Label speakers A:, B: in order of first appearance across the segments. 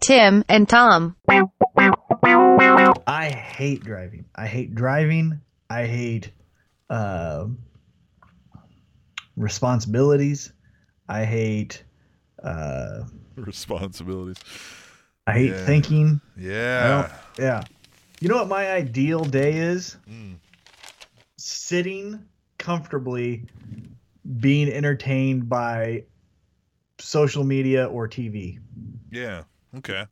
A: Tim and Tom.
B: I hate driving. I hate driving. I hate uh, responsibilities. I hate. Uh,
C: Responsibilities.
B: I hate
C: Yeah.
B: thinking.
C: Yeah.
B: yeah. You know what my ideal day is?
C: Mm.
B: Sitting comfortably, being entertained by social media or TV.
C: Yeah. Okay.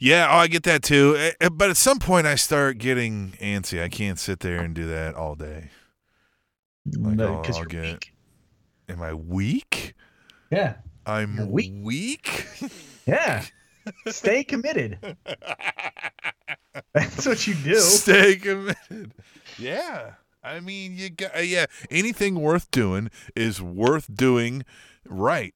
C: Yeah, oh, I get that too. Eh, eh, But at some point, I start getting antsy. I can't sit there and do that all day. Like, I'll-
B: Because
C: I'll
B: you're
C: get-
B: weak.
C: Am I weak?
B: Yeah.
C: I'm
B: You're weak.
C: weak?
B: Yeah. Stay committed. That's what you do.
C: Stay committed. Yeah. I mean, you got yeah. Anything worth doing is worth doing right.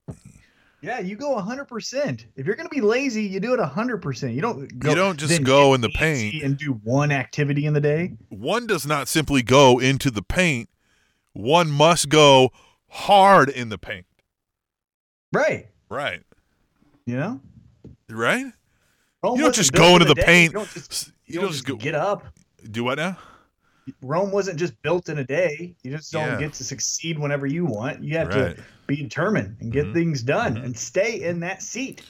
B: Yeah, you go 100%. If you're going to be lazy, you do it 100%. You don't go,
C: You don't just go in the paint.
B: and do one activity in the day.
C: One does not simply go into the paint. One must go hard in the paint.
B: Right.
C: Right.
B: You know?
C: Right.
B: Rome
C: You don't just go into the
B: day.
C: paint.
B: You don't just,
C: You
B: you
C: don't
B: don't
C: just go-
B: get up.
C: Do what now?
B: Rome wasn't just built in a day. You just don't
C: Yeah.
B: get to succeed whenever you want. You have
C: Right.
B: to be determined and get
C: Mhm.
B: things done
C: Mhm.
B: and stay in that seat.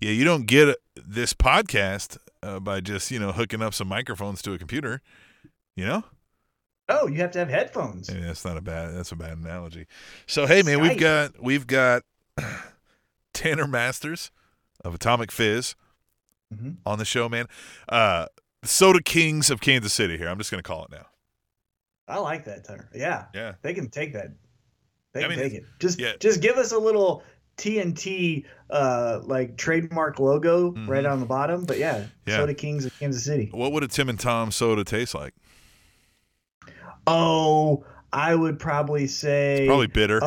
C: Yeah, you don't get this podcast uh, by just you know hooking up some microphones to a computer. You know.
B: Oh, you have to have headphones.
C: Maybe that's not a bad. That's a bad analogy. So hey, man, we've got we've got Tanner Masters of Atomic Fizz
B: Mhm.
C: on the show, man. Uh, Soda Kings of Kansas City. Here, I'm just gonna call it now.
B: I like that, Tanner. Yeah,
C: Yeah.
B: they can take that. They
C: I
B: can
C: mean,
B: take it. Just
C: yeah.
B: just give us a little TNT uh like trademark logo
C: Mhm.
B: right on the bottom. But yeah,
C: Yeah.
B: Soda Kings of Kansas City.
C: What would a Tim and Tom soda taste like?
B: Oh, I would probably say
C: Probably bitter.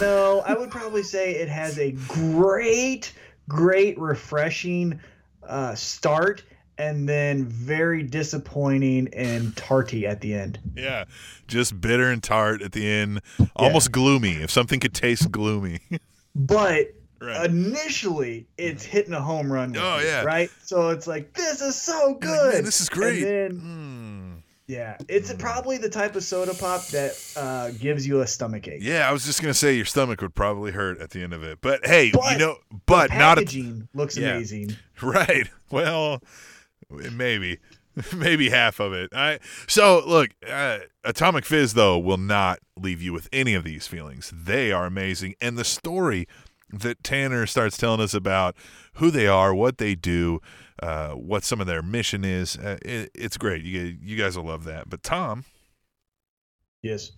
B: No, I would probably say it has a great, great, refreshing uh, start, and then very disappointing and tarty at the end.
C: yeah, just bitter and tart at the end. Almost gloomy. If something could taste gloomy.
B: But
C: right.
B: initially, it's hitting a home run. with
C: Oh,
B: you,
C: yeah.
B: right. So it's like this is so
C: You're like,
B: good.
C: This is great.
B: And then,
C: Mm.
B: yeah, it's probably the type of soda pop that uh, gives you a stomach ache.
C: Yeah, I was just gonna say your stomach would probably hurt at the end of it. But hey, you
B: But
C: know, but not a,
B: Packaging looks
C: Yeah.
B: amazing.
C: right. Well, maybe, maybe half of it. I so look, uh, Atomic Fizz though will not leave you with any of these feelings. They are amazing, and the story that Tanner starts telling us about who they are, what they do, uh, what some of their mission is, uh, it, it's great. You you guys will love that. But Tom,
B: Yes.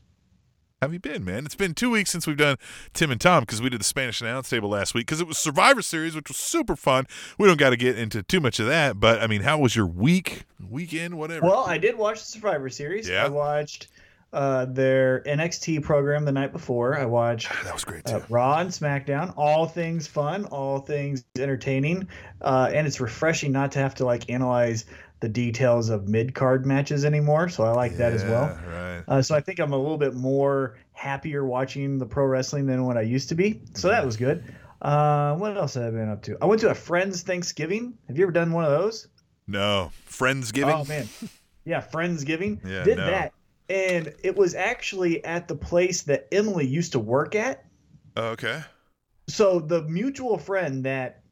C: How have you been, man? It's been two weeks since we've done Tim and Tom because we did the Spanish announce table last week because it was Survivor Series, which was super fun. We don't got to get into too much of that, but I mean, how was your week, weekend, whatever?
B: Well, I did watch the Survivor Series.
C: Yeah.
B: I watched uh, their NXT program the night before. I watched
C: that was great too.
B: uh, Raw and SmackDown. All things fun, all things entertaining, uh, and it's refreshing not to have to like analyze the details of mid card matches anymore. So I like that as well.
C: Right.
B: Uh, so I think I'm a little bit more happier watching the pro wrestling than what I used to be. So that was good. Uh, what else have I been up to? I went to a friend's Thanksgiving. Have you ever done one of those?
C: No, Friendsgiving.
B: Oh man, yeah, Friendsgiving.
C: Yeah,
B: did
C: no.
B: that, and it was actually at the place that Emily used to work at.
C: Oh, okay.
B: So the mutual friend that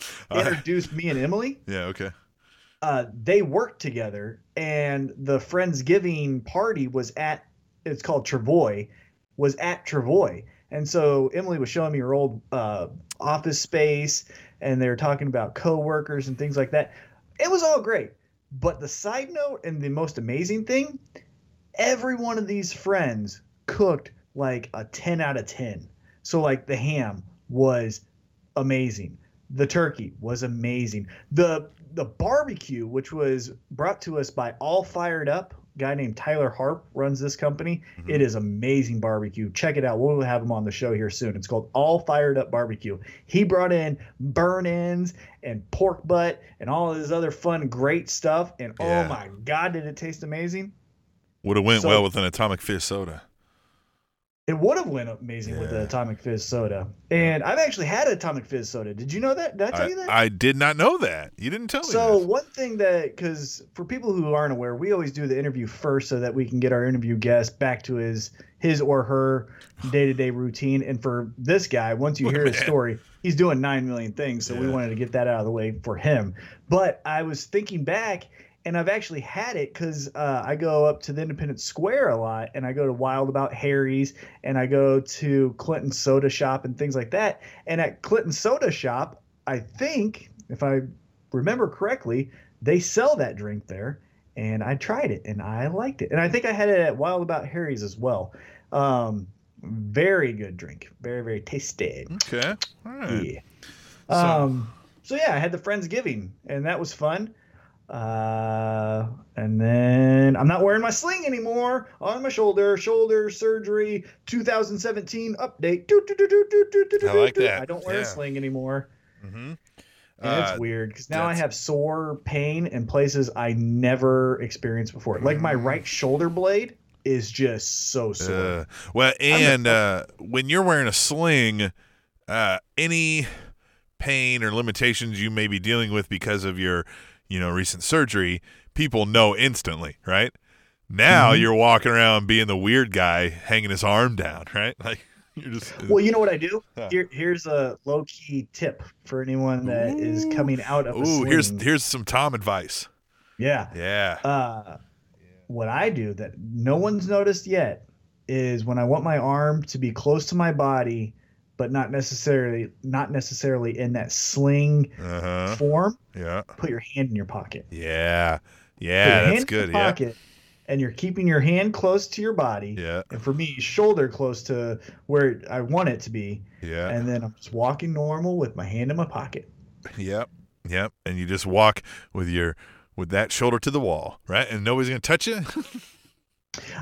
C: Uh,
B: introduced me and Emily,
C: yeah. Okay.
B: Uh, they worked together, and the Friendsgiving party was at. It's called Travoy, was at Travoy, and so Emily was showing me her old uh, office space, and they were talking about coworkers and things like that. It was all great, but the side note and the most amazing thing, every one of these friends cooked like a ten out of ten. So like the ham was amazing. The turkey was amazing. The the barbecue, which was brought to us by All Fired Up, guy named Tyler Harp runs this company.
C: Mhm.
B: It is amazing barbecue. Check it out. We'll have him on the show here soon. It's called All Fired Up Barbecue. He brought in burnt ends and pork butt and all of this other fun, great stuff. And
C: Yeah.
B: oh my God, did it taste amazing!
C: Would have went
B: So-
C: well with an Atomic Fizz soda.
B: It would have went amazing with the Atomic Fizz soda. And I've actually had Atomic Fizz soda. Did you know that? Did I tell
C: I,
B: you that?
C: I did not know that. You didn't tell me.
B: So one thing that, because for people who aren't aware, we always do the interview first so that we can get our interview guest back to his his or her day to day routine. And for this guy, once you hear his story, he's doing nine million things. So we wanted to get that out of the way for him. But I was thinking back, and I've actually had it because uh, I go up to the Independence Square a lot, and I go to Wild About Harry's, and I go to Clinton Soda Shop and things like that. And at Clinton Soda Shop, I think, if I remember correctly, they sell that drink there, and I tried it and I liked it, and I think I had it at Wild About Harry's as well. Um, very good drink, very very tasty.
C: okay. All right.
B: Yeah.
C: So-
B: Um. So yeah, I had the friendsgiving, and that was fun. Uh, and then I'm not wearing my sling anymore on my shoulder. Shoulder surgery 2017 update. Doo, doo, doo,
C: I like that.
B: I don't wear
C: Yeah.
B: a sling anymore.
C: Mm-hmm.
B: And it's weird because now I have sore pain in places I never experienced before. Like my
C: Mm.
B: right shoulder blade is just so sore.
C: Uh, well, and uh, when you're wearing a sling, uh, any pain or limitations you may be dealing with because of your, you know, recent surgery, people know instantly, right? Now
B: Mhm.
C: you're walking around being the weird guy hanging his arm down, right? Like you're just
B: Well, you know what I do?
C: Huh.
B: Here, here's a low key tip for anyone that is
C: Ooh.
B: coming out of a
C: Ooh, here's here's some Tom advice.
B: yeah.
C: Yeah.
B: Uh, what I do that no one's noticed yet is when I want my arm to be close to my body, but not necessarily not necessarily in that sling
C: Uh-huh.
B: form.
C: Yeah.
B: Put your hand in your pocket.
C: Yeah. Yeah, that's good.
B: your
C: Yeah.
B: pocket, and you're keeping your hand close to your body.
C: Yeah.
B: And for me, shoulder close to where I want it to be.
C: Yeah.
B: And then I'm just walking normal with my hand in my pocket.
C: Yep. Yep. And you just walk with your with that shoulder to the wall, right? And nobody's gonna touch you.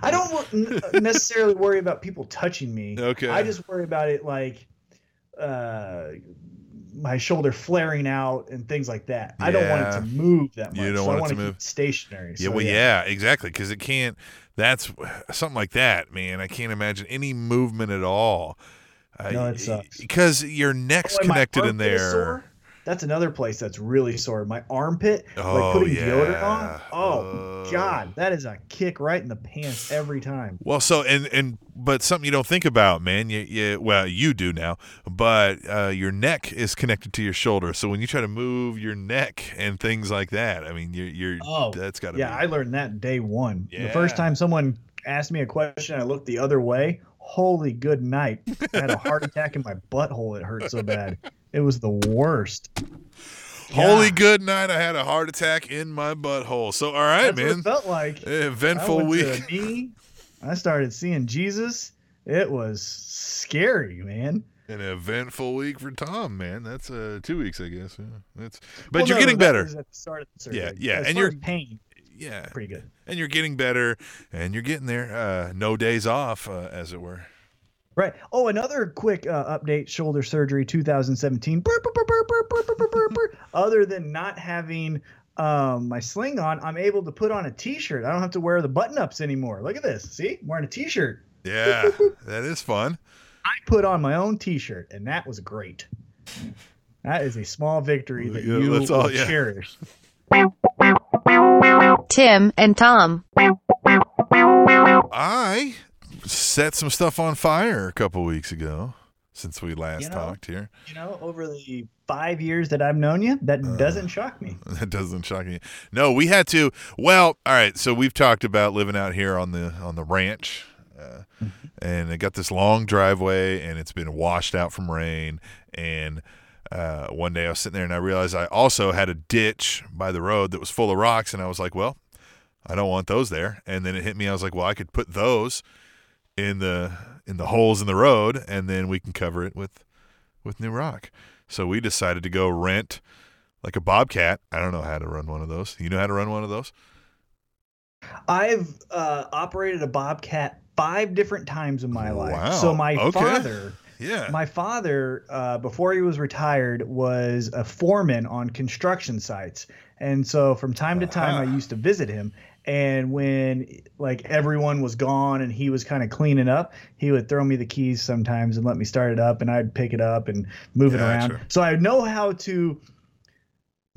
B: I don't necessarily worry about people touching me.
C: Okay.
B: I just worry about it like uh, my shoulder flaring out and things like that. I don't want it to move that much.
C: You don't
B: so
C: want
B: I
C: it to move.
B: it stationary.
C: yeah.
B: So,
C: Well, yeah, exactly. Because it can't. That's something like that, man. I can't imagine any movement at all.
B: No, it sucks.
C: Because your neck's
B: Oh,
C: connected in there.
B: That's another place that's really sore. My armpit,
C: Oh,
B: like putting
C: yeah.
B: deodorant on. Oh
C: Uh.
B: God, that is a kick right in the pants every time.
C: Well, so and and but something you don't think about, man. You, you well, you do now, but uh, your neck is connected to your shoulder. So when you try to move your neck and things like that, I mean, you're you're
B: Oh,
C: that's got to
B: Yeah, I learned that day one.
C: Yeah.
B: The first time someone asked me a question, I looked the other way. Holy good night. I had a heart attack in my butthole. It hurt so bad. It was the worst.
C: Holy
B: Yeah.
C: good night! I had a heart attack in my butthole. So all right,
B: That's what
C: man.
B: it felt like.
C: Eventful
B: I
C: week.
B: Knee. I started seeing Jesus. It was scary, man.
C: An eventful week for Tom, man. That's uh two weeks, I guess. Yeah. That's but
B: Well,
C: you're
B: no,
C: getting better.
B: at the start of the surgery.
C: Yeah, yeah,
B: As
C: and you're-
B: pain,
C: Yeah,
B: pretty good
C: and you're getting better and you're getting there. Uh, no days off, uh, as it were.
B: Right. Oh, another quick uh, update: shoulder surgery 2017. Other than not having um, my sling on, I'm able to put on a T-shirt. I don't have to wear the button-ups anymore. Look at this. See, I'm wearing a T-shirt.
C: Yeah, that is fun.
B: I put on my own T-shirt, and that was great. That is a small victory that you
C: you all,
B: will
C: yeah.
B: cherish.
A: Tim and Tom.
C: I set some stuff on fire a couple weeks ago since we last
B: You know-
C: talked here.
B: You know, over the five years that I've known you, that
C: Uh.
B: doesn't shock me.
C: That doesn't shock me. No, we had to. Well, all right. So we've talked about living out here on the on the ranch, uh, and it got this long driveway, and it's been washed out from rain. And uh, one day I was sitting there, and I realized I also had a ditch by the road that was full of rocks, and I was like, well, I don't want those there. And then it hit me. I was like, well, I could put those in the in the holes in the road, and then we can cover it with with new rock. So we decided to go rent like a bobcat. I don't know how to run one of those. You know how to run one of those?
B: I've uh, operated a Bobcat five different times in my life.
C: Wow,
B: So my
C: okay.
B: father,
C: Yeah.
B: My father, uh, before he was retired, was a foreman on construction sites, and so from time to time I used to visit him. And when like everyone was gone and he was kind of cleaning up, he would throw me the keys sometimes and let me start it up, and I'd pick it up and move it
C: Gotcha.
B: around. So I know how to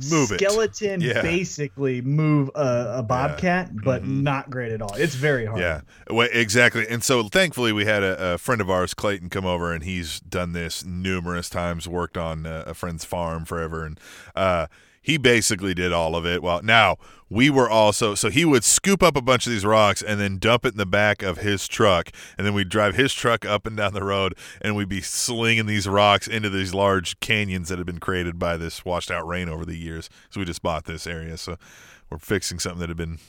C: Move it.
B: skeleton
C: Yeah.
B: basically move a, a bobcat, but
C: Mhm.
B: not great at all. It's very hard.
C: Yeah, well, exactly. And so, thankfully, we had a, a friend of ours, Clayton, come over, and he's done this numerous times. Worked on uh, a friend's farm forever, and uh, he basically did all of it. Well, now we were also so he would scoop up a bunch of these rocks and then dump it in the back of his truck, and then we'd drive his truck up and down the road, and we'd be slinging these rocks into these large canyons that had been created by this washed out rain over the years. So we just bought this area, so we're fixing something that had been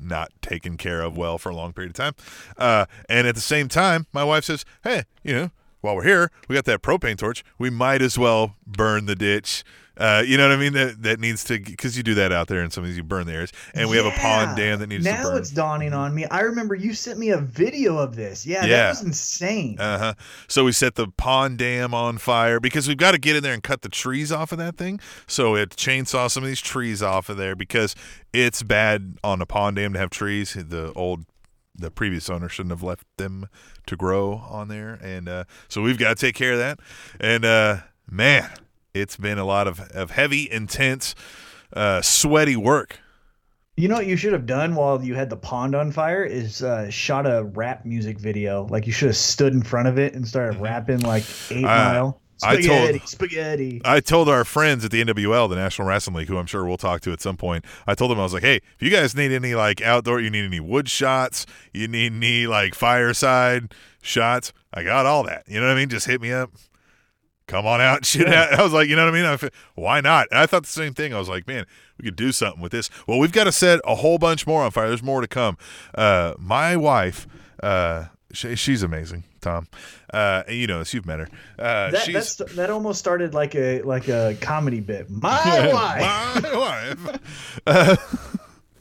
C: not taken care of well for a long period of time. Uh, and at the same time, my wife says, "Hey, you know, while we're here, we got that propane torch. We might as well burn the ditch." Uh, you know what I mean? That that needs to because you do that out there and some of these you burn the areas, and we have a pond dam that needs
B: now
C: to burn.
B: Now it's dawning on me. I remember you sent me a video of this. Yeah,
C: Yeah.
B: that was insane.
C: Uh huh. So we set the pond dam on fire because we've got to get in there and cut the trees off of that thing. So it chainsaw some of these trees off of there because it's bad on a pond dam to have trees. The old, the previous owner shouldn't have left them to grow on there, and uh, so we've got to take care of that. And uh, man, it's been a lot of of heavy, intense, uh, sweaty work.
B: You know what you should have done while you had the pond on fire is uh, shot a rap music video. Like you should have stood in front of it and started rapping like Eight
C: Mm-hmm. I-
B: Mile.
C: I told-
B: Spaghetti, spaghetti.
C: I told our friends at the NWL, the National Wrestling League, who I'm sure we'll talk to at some point. I told them I was like, "Hey, if you guys need any like outdoor, you need any wood shots, you need any like fireside shots, I got all that. You know what I mean? Just hit me up. Come on out, and shit.
B: Yeah.
C: out. I was like, you know what I mean? I, fe- why not? And I thought the same thing. I was like, man, we could do something with this. Well, we've got to set a whole bunch more on fire. There's more to come. Uh, my wife, uh, she, she's amazing, Tom. Uh, and you know this. You've met her. Uh,
B: That
C: she's
B: that almost started like a like a comedy bit. My wife.
C: My wife uh,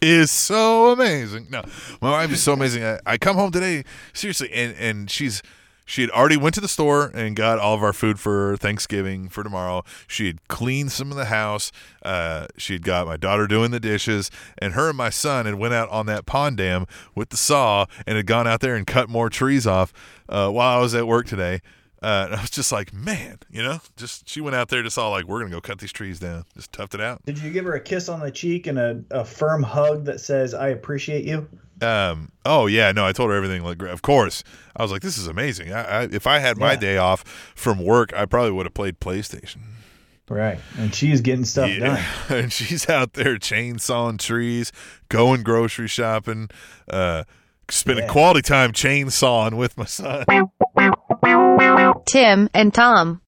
C: is so amazing. No, my wife is so amazing. I, I come home today, seriously, and and she's she had already went to the store and got all of our food for Thanksgiving for tomorrow. She had cleaned some of the house. Uh, she had got my daughter doing the dishes, and her and my son had went out on that pond dam with the saw and had gone out there and cut more trees off uh, while I was at work today. Uh, and I was just like, man, you know, just she went out there just all like, we're gonna go cut these trees down, just toughed it out.
B: Did you give her a kiss on the cheek and a, a firm hug that says "I appreciate you"?
C: Um. Oh yeah. No, I told her everything. Like, of course. I was like, this is amazing. I, I if I had my
B: Yeah.
C: day off from work, I probably would have played PlayStation.
B: Right, and she's getting stuff done.
C: and she's out there chainsawing trees, going grocery shopping, uh, spending
B: Yeah.
C: quality time chainsawing with my son.
A: Tim and Tom.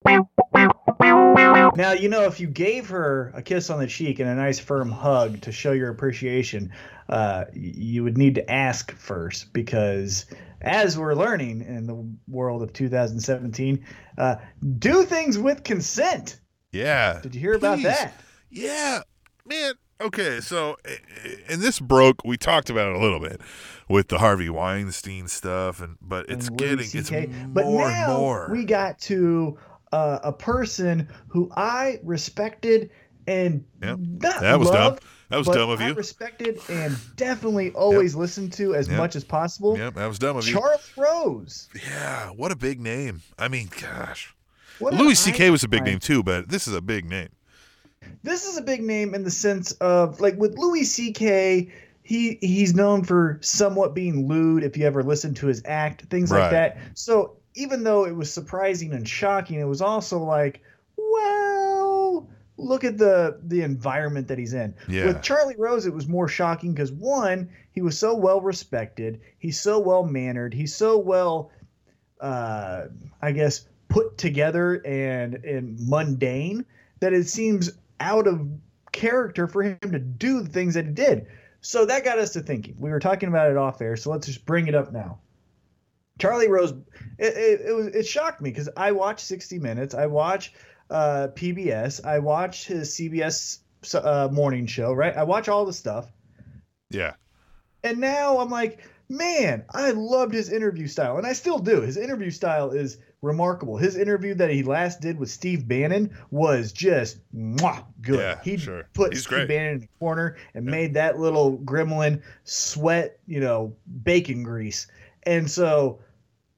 B: Now, you know, if you gave her a kiss on the cheek and a nice firm hug to show your appreciation, uh, you would need to ask first because, as we're learning in the world of 2017, uh, do things with consent.
C: Yeah.
B: Did you hear about
C: Please.
B: that?
C: Yeah, man. Okay, so eh, eh, and this broke. We talked about it a little bit with the Harvey Weinstein stuff, and but it's
B: And
C: getting it's more
B: but
C: and
B: now
C: more.
B: we got to uh, a person who I respected and
C: Yep.
B: not
C: That was dumb. That was dumb of
B: I
C: you.
B: respected and definitely always listened to as
C: Yep.
B: much as possible.
C: Yep, that was dumb of you.
B: Charles Rose.
C: Yeah, what a big name. I mean, gosh.
B: What
C: Louis C.K. was a big name too, but this is a big name.
B: This is a big name in the sense of like with Louis C.K. He he's known for somewhat being lewd. If you ever listen to his act, things
C: Right.
B: like that. So even though it was surprising and shocking, it was also like, well, look at the the environment that he's in.
C: Yeah.
B: With Charlie Rose, it was more shocking because one, he was so well respected, he's so well mannered, he's so well, uh, I guess, put together and and mundane that it seems out of character for him to do the things that he did. So that got us to thinking. We were talking about it off air, so let's just bring it up now. Charlie Rose, it, it, it was it shocked me because I watch 60 Minutes, I watch uh, PBS, I watch his CBS uh, morning show, right? I watch all the stuff,
C: Yeah.
B: and now I'm like, man, I loved his interview style, and I still do. His interview style is remarkable. His interview that he last did with Steve Bannon was just mwah, good.
C: Yeah,
B: he
C: sure.
B: put
C: He's
B: Steve
C: great.
B: Bannon in the corner and made that little gremlin sweat, you know, bacon grease. And so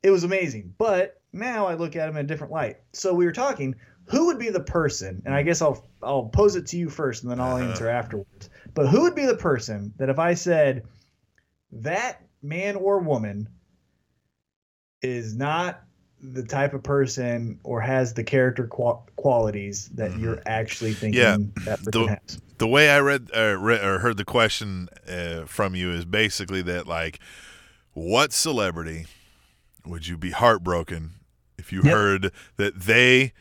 B: it was amazing. But now I look at him in a different light. So we were talking, who would be the person? And I guess I'll I'll pose it to you first and then I'll
C: Uh-huh.
B: answer afterwards. But who would be the person that if I said that man or woman is not the type of person or has the character qual- qualities that
C: Mhm.
B: you're actually thinking
C: Yeah.
B: that person
C: The-
B: has?
C: the way I read uh, re- or heard the question uh, from you is basically that like, what celebrity would you be heartbroken if you
B: Yep.
C: heard that they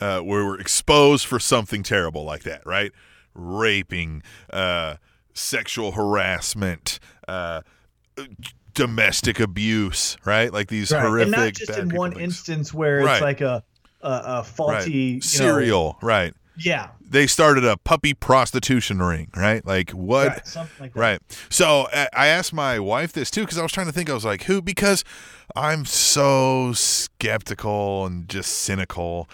C: uh, were exposed for something terrible like that, right? Raping, uh, sexual harassment, uh, domestic abuse, right? Like these
B: Right.
C: horrific,
B: and not just in one
C: things.
B: instance where
C: Right.
B: it's like a a, a faulty
C: right.
B: you know-
C: serial, right?
B: yeah,
C: They started a puppy prostitution ring, right? Like what?
B: right, something like that.
C: Right. So I I asked my wife this too because I was trying to think. I was like, who? Because I'm so skeptical and just cynical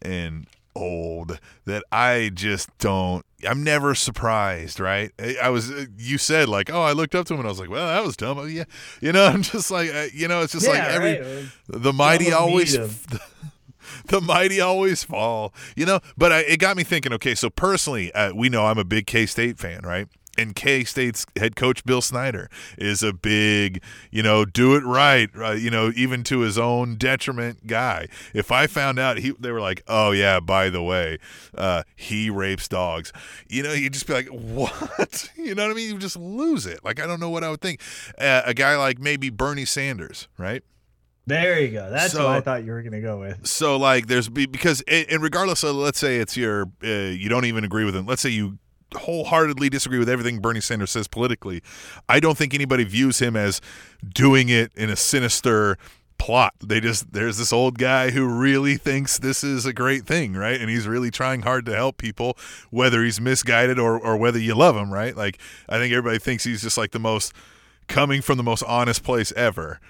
C: and old that I just don't. I'm never surprised, right? I, was. You said like, oh, I looked up to him and I was like, well, that was dumb. Oh, yeah, you know. I'm just like, uh, you know, it's just like every
B: right.
C: the mighty always. The mighty always fall, you know. But I, it got me thinking. Okay, so personally, uh, we know I'm a big K State fan, right? And K State's head coach Bill Snyder is a big, you know, do it right, uh, you know, even to his own detriment guy. If I found out he, they were like, oh yeah, by the way, uh, he rapes dogs, you know, you'd just be like, what? You know what I mean? You just lose it. Like I don't know what I would think. Uh, a guy like maybe Bernie Sanders, right?
B: There you go. That's
C: So-
B: what I thought you were gonna go with.
C: so like there's because and and regardless of let's say it's your uh, you don't even agree with him let's say you wholeheartedly disagree with everything bernie sanders says politically i don't think anybody views him as doing it in a sinister plot they just there's this old guy who really thinks this is a great thing right and he's really trying hard to help people whether he's misguided or or whether you love him right like i think everybody thinks he's just like the most coming from the most honest place ever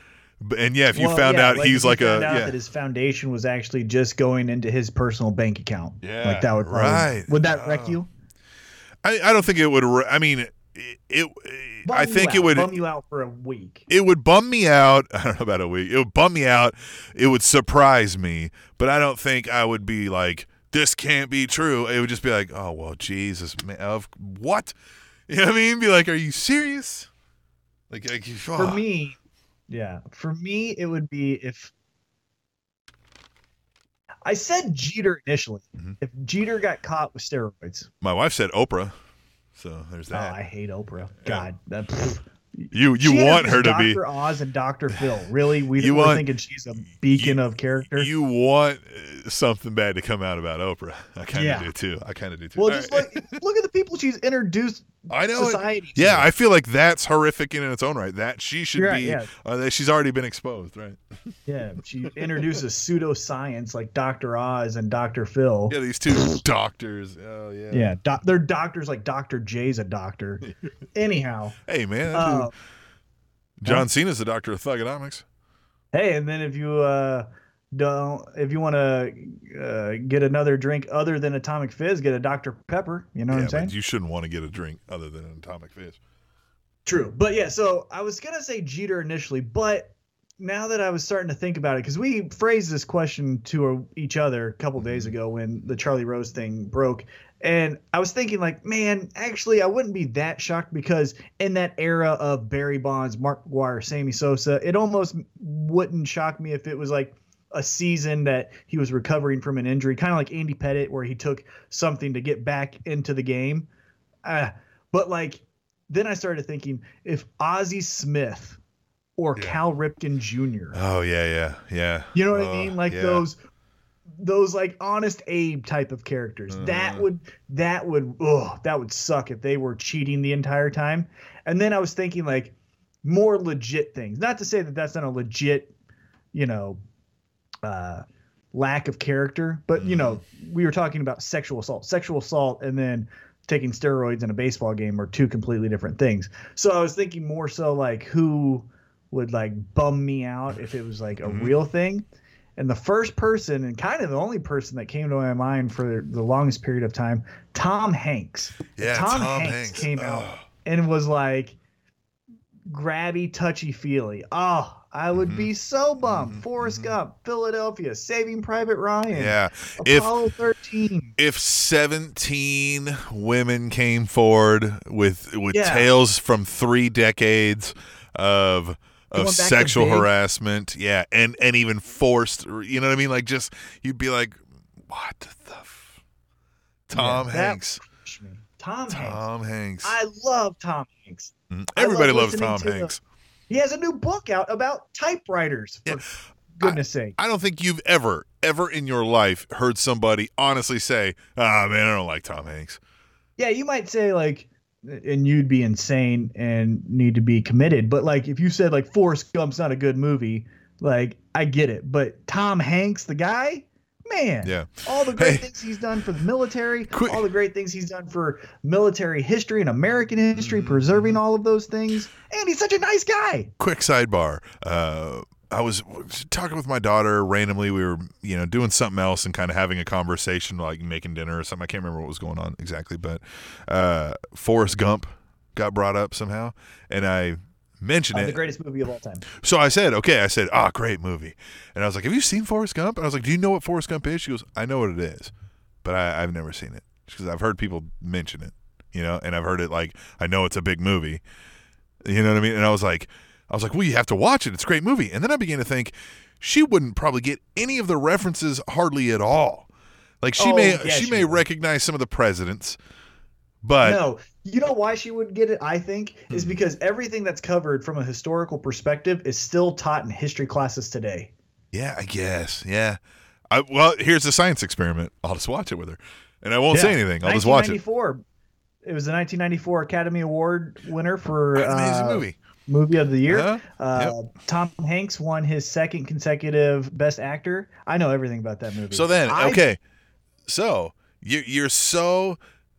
C: and yeah if you
B: Well,
C: found
B: yeah,
C: out
B: like,
C: he's like a
B: out
C: yeah
B: that his foundation was actually just going into his personal bank account.
C: Yeah,
B: like that would probably,
C: right.
B: Would that wreck
C: Oh.
B: you?
C: I, I don't think it would. I mean, it. it I think it would.
B: bum you out for a week.
C: It would bum me out. I don't know about a week. It would bum me out. It would surprise me, but I don't think I would be like, "This can't be true." It would just be like, "Oh well, Jesus, man, of what?" You know what I mean? Be like, "Are you serious?" Like, like
B: For
C: oh.
B: me, yeah, for me it would be if I said Jeter initially.
C: Mhm.
B: If Jeter got caught with steroids,
C: my wife said Oprah, so there's
B: oh,
C: that.
B: I hate Oprah. God, that.
C: you you
B: She
C: want her to
B: Dr.
C: be. Dr.
B: Oz and Dr. Phil. Really, we
C: You
B: were
C: want-
B: thinking she's a beacon of character.
C: You want uh, something bad to come out about Oprah. I kind of
B: Yeah.
C: do too. I kind of do too.
B: well,
C: All
B: just
C: right.
B: look look at the people she's introduced
C: I know.
B: society. to.
C: Yeah, I feel like that's horrific in its own right. That she should
B: Right,
C: be.
B: yeah.
C: Uh, she's already been exposed, right?
B: yeah. She introduces pseudoscience like Dr. Oz and Dr. Phil.
C: Yeah, these two doctors. Oh yeah.
B: Yeah, doc- they're doctors like Dr. J's a doctor. Anyhow,
C: Hey man,
B: uh,
C: John Cena's the doctor of thuganomics.
B: hey, and then if you uh, don't, if you want to uh, get another drink other than Atomic Fizz, get a Dr. Pepper. You know what I'm saying?
C: you shouldn't want to get a drink other than an atomic fizz.
B: True. But yeah, so I was going to say Jeter initially, but now that I was starting to think about it, because we phrased this question to each other a couple days ago when the Charlie Rose thing broke. And I was thinking, like, man, actually, I wouldn't be that shocked because in that era of Barry Bonds, Mark McGwire, Sammy Sosa, it almost wouldn't shock me if it was like a season that he was recovering from an injury, kind of like Andy Pettitte, where he took something to get back into the game. Uh, but like, then I started thinking if Ozzie Smith or
C: Yeah.
B: Cal Ripken Jr.
C: Oh yeah, yeah, yeah.
B: You know what I
C: Oh,
B: mean? Like
C: yeah.
B: those those like honest Abe type of characters. That
C: Mhm.
B: would that would oh that would suck if they were cheating the entire time. And then I was thinking like more legit things. Not to say that that's not a legit, you know, uh lack of character, but you know,
C: Mm-hmm.
B: we were talking about sexual assault. Sexual assault and then taking steroids in a baseball game are two completely different things. So I was thinking more so like who would like bum me out if it was like a
C: Mhm.
B: real thing. And the first person, and kind of the only person that came to my mind for the longest period of time, Tom Hanks.
C: Yeah,
B: Tom,
C: Tom
B: Hanks,
C: Hanks.
B: came
C: Oh.
B: out and was like grabby, touchy feely. Oh, I would
C: Mhm.
B: be so bummed.
C: Mhm,
B: Forrest
C: mhm.
B: Gump, Philadelphia, Saving Private Ryan,
C: Yeah. If
B: Apollo 13.
C: if 17 women came forward with with
B: Yeah.
C: tales from three decades of of sexual harassment, yeah, and and even forced, you know what I mean? Like just you'd be like, what the f-? Tom
B: Yeah,
C: Hanks,
B: Tom Hanks.
C: Tom Hanks.
B: I love Tom Hanks.
C: Mhm. Everybody
B: love
C: loves Tom
B: to the-
C: Hanks.
B: He has a new book out about typewriters. For
C: Yeah.
B: goodness sake.
C: I don't think you've ever, ever in your life heard somebody honestly say, "Ah, man, I don't like Tom Hanks."
B: Yeah, you might say like, and you'd be insane and need to be committed. But like, if you said like Forrest Gump's not a good movie, like I get it. But Tom Hanks, the guy, man,
C: Yeah.
B: all the great
C: Hey.
B: things he's done for the military,
C: Quick-
B: all the great things he's done for military history and American history,
C: Mhm.
B: preserving all of those things. And he's such a nice guy.
C: quick sidebar. Uh, I was talking with my daughter randomly. We were, you know, doing something else and kind of having a conversation, like making dinner or something. I can't remember what was going on exactly, but uh, Forrest Gump got brought up somehow, and I mentioned
B: Uh,
C: it.
B: the greatest movie of all time.
C: So I said, okay, I said, ah, great movie. And I was like, have you seen Forrest Gump? And I was like, do you know what Forrest Gump is? She goes, I know what it is, but I, I've never seen it because I've heard people mention it, you know, and I've heard it like, I know it's a big movie. You know what I mean? And I was like, I was like, well, you have to watch it. It's a great movie. And then I began to think she wouldn't probably get any of the references hardly at all. Like she
B: Oh,
C: may
B: yeah,
C: she
B: she
C: may
B: would.
C: recognize some of the presidents, but
B: no, you know why she would get it? I think
C: Hmm.
B: is because everything that's covered from a historical perspective is still taught in history classes today.
C: Yeah, I guess. Yeah. I, well, here's a science experiment. I'll just watch it with her, and I won't say anything. I'll just watch it.
B: 1994. It was the 1994 Academy Award winner for
C: Amazing
B: uh,
C: movie.
B: movie of the year.
C: Uh-huh.
B: Uh, Tom Hanks won his second consecutive Best Actor. I know everything about that movie.
C: So then,
B: I-
C: okay, so you you're so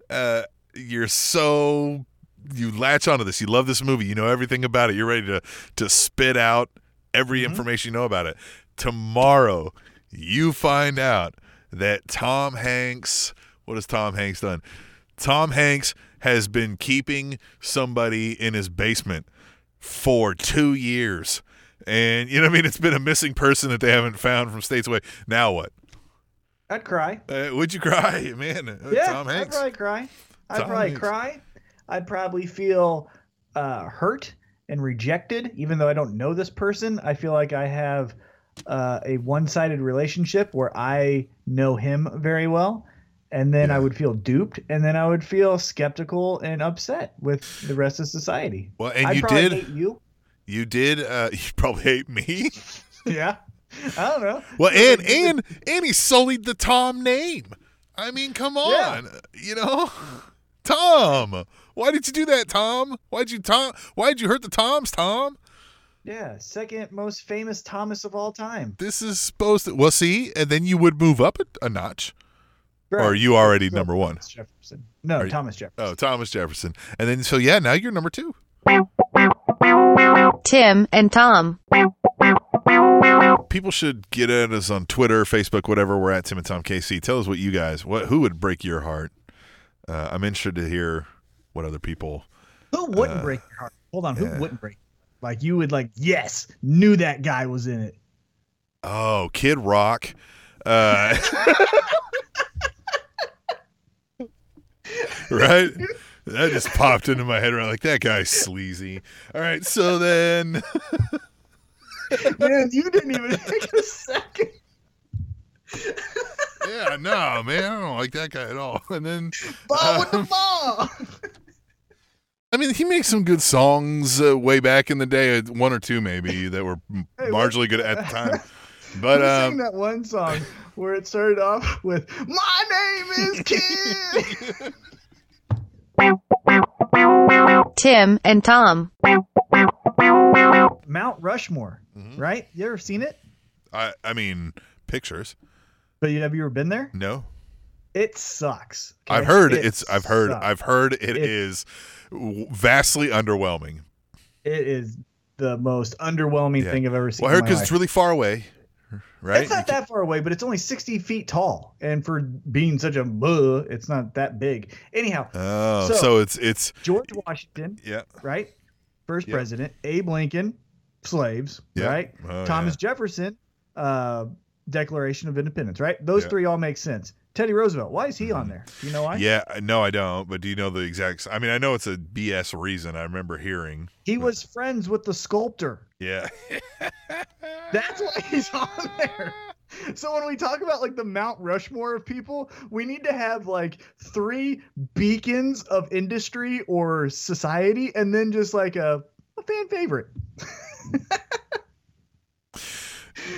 C: uh, you're so you latch onto this. You love this movie. You know everything about it. You're ready to to spit out every
B: Mhm.
C: information you know about it. Tomorrow, you find out that Tom Hanks. What has Tom Hanks done? Tom Hanks has been keeping somebody in his basement for two years. And you know what I mean? It's been a missing person that they haven't found from states away. Now what?
B: I'd cry.
C: Uh, would you cry, man? Uh,
B: Yeah,
C: Tom
B: I'd
C: Hanks.
B: probably cry. I'd probably cry. I'd probably feel uh, hurt and rejected, even though I don't know this person. I feel like I have uh, a one-sided relationship where I know him very well, and then I would feel duped, and then I would feel skeptical and upset with the rest of society.
C: Well, and
B: I'd
C: you did.
B: hate you.
C: You did. Uh, you probably hate me.
B: Yeah, I don't know.
C: Well, and and and he sullied the Tom name. I mean, come
B: Yeah.
C: on. You know, Tom. Why did you do that, Tom? Why'd you Tom? Why'd you hurt the Toms, Tom?
B: Yeah, second most famous Thomas of all time.
C: This is supposed to. Well, see, and then you would move up a, a notch, or are you already
B: So,
C: number one?
B: Thomas Jefferson. No,
C: Are you-
B: Thomas Jefferson.
C: Oh, Thomas Jefferson, and then so yeah, now you're number two.
A: Tim and Tom.
C: people should get at us on Twitter, Facebook, whatever. We're at Tim and Tom KC. Tell us what you guys, what who would break your heart. Uh, I'm interested to hear what other people.
B: Who wouldn't
C: Uh,
B: break your heart? Hold on,
C: yeah.
B: who wouldn't break? Like you would like, yes, knew that guy was in it.
C: Oh, Kid Rock. Uh, right? That just popped into my head. Right, like that guy's sleazy. All right, so then,
B: Man, you didn't even take a second.
C: Yeah, no, man, I don't like that guy at all. And then,
B: Ball with the
C: Um,
B: ball.
C: I mean, he makes some good songs uh, way back in the day, uh, one or two maybe that were m-
B: Hey,
C: marginally good at the time. But
B: Who sang
C: um,
B: that one song where it started off with "My name is Kid."
A: Tim and Tom.
B: Mount Rushmore,
C: Mhm.
B: right? You ever seen it?
C: I, I mean, pictures.
B: But you have you ever been there?
C: No,
B: It sucks. okay?
C: I've heard
B: It
C: it's. I've heard.
B: sucks.
C: I've heard it
B: It-
C: is vastly underwhelming.
B: It is the most underwhelming
C: Yeah.
B: thing I've ever seen.
C: Well, I heard because it's really far away, right?
B: It's not that far away, but it's only 60 feet tall. And for being such a buh, it's not that big. Anyhow,
C: Oh,
B: So-
C: so, it's it's
B: George Washington,
C: yeah,
B: right? First
C: Yeah.
B: president. Abe Lincoln, slaves,
C: Yeah.
B: right?
C: Oh,
B: Thomas Jefferson, uh, Declaration of Independence, right? Those
C: Yeah.
B: three all make sense. Teddy Roosevelt, why is he on
C: Mhm.
B: there? Do you know why?
C: Yeah, no, I don't. But do you know the exact? I mean, I know it's a BS reason. I remember hearing.
B: He was friends with the sculptor.
C: Yeah,
B: That's why he's on there. So when we talk about like the Mount Rushmore of people, we need to have like three beacons of industry or society, and then just like a, a fan favorite.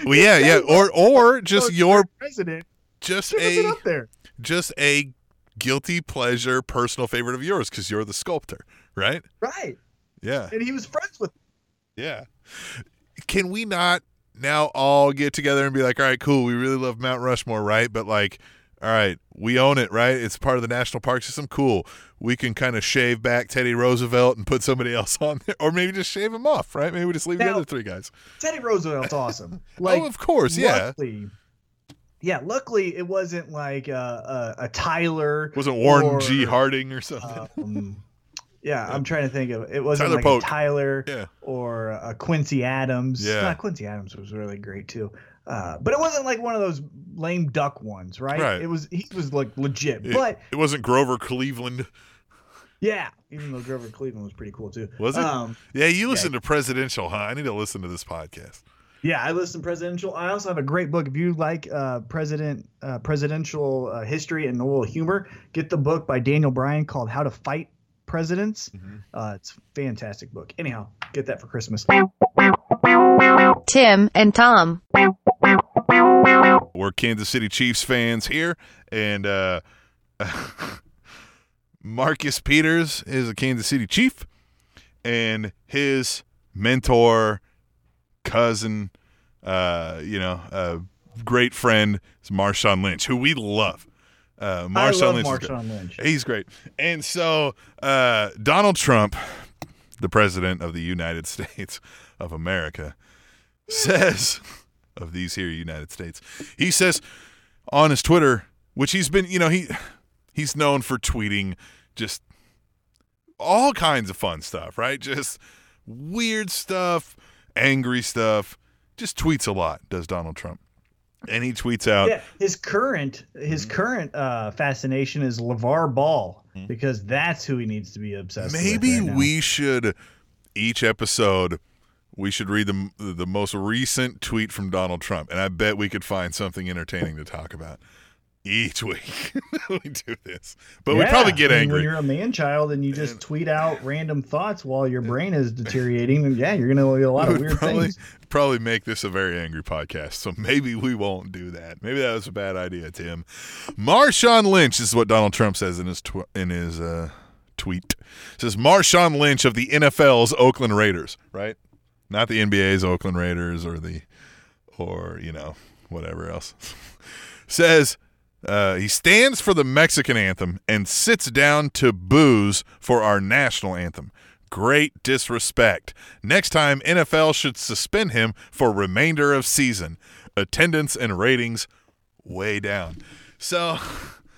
C: Well, yeah, yeah, or or just your
B: president
C: just a
B: up there.
C: just a guilty pleasure personal favorite of yours because you're the sculptor, right?
B: Right.
C: Yeah,
B: And he was friends with
C: yeah. Can we not now all get together and be like, all right, cool, we really love Mount Rushmore, right? But like, all right, we own it, right? It's part of the national park system. Cool. We can kind of shave back Teddy Roosevelt and put somebody else on there, or maybe just shave him off, right? Maybe we just leave the other three guys.
B: Teddy Roosevelt's awesome. Like
C: oh, of course, yeah.
B: luckily, yeah, luckily it wasn't like a, a, a Tyler.
C: Wasn't Warren
B: or,
C: G. Harding or something?
B: Um, yeah, I'm trying to think of it. Wasn't
C: Tyler
B: like a Tyler
C: yeah.
B: or a Quincy Adams.
C: Yeah.
B: Quincy Adams was really great too. Uh, but it wasn't like one of those lame duck ones, right?
C: Right.
B: It was he was like legit.
C: It-
B: but
C: It wasn't Grover Cleveland.
B: yeah, even though Grover Cleveland was pretty cool too.
C: Was it?
B: Um,
C: Yeah, you listen to presidential, huh? I need to listen to this podcast.
B: Yeah, I listen to presidential. I also have a great book. If you like uh, president uh, presidential uh, history and a little humor, get the book by Daniel Bryan called "How to Fight Presidents."
C: Mhm.
B: Uh, it's a fantastic book. Anyhow, get that for Christmas.
A: Tim and Tom.
C: We're Kansas City Chiefs fans here, and uh, Marcus Peters is a Kansas City Chief, and his mentor, cousin, uh, you know, uh, great friend is Marshawn Lynch, who we love. Uh,
B: I
C: Marshawn
B: love
C: Lynch is.
B: Marshawn Lynch.
C: He's great. And so uh, Donald Trump, the president of the United States of America, says of these here United States, he says on his Twitter, which he's been, you know, he he's known for tweeting just all kinds of fun stuff, right? Just weird stuff, angry stuff. Just tweets a lot, does Donald Trump. And he tweets out,
B: Yeah, his current his current uh, fascination is LaVar Ball because that's who he needs to be obsessed. with
C: Maybe
B: right
C: we should each episode we should read the the most recent tweet from Donald Trump, and I bet we could find something entertaining to talk about each week. we do this, but we probably get
B: I mean, When you're a man child and you just
C: And-
B: tweet out random thoughts while your brain is deteriorating, yeah, you're gonna get a lot of weird
C: probably
B: things.
C: probably make this a very angry podcast. So maybe we won't do that. Maybe that was a bad idea, Tim. Marshawn Lynch this is what Donald Trump says in his tw- in his uh, tweet. It says Marshawn Lynch of the NFL's Oakland Raiders, right? Not the NBA's Oakland Raiders or the or you know whatever else. says uh, he stands for the Mexican anthem and sits down to boos for our national anthem. Great disrespect. Next time, NFL should suspend him for remainder of season. Attendance and ratings way down. So,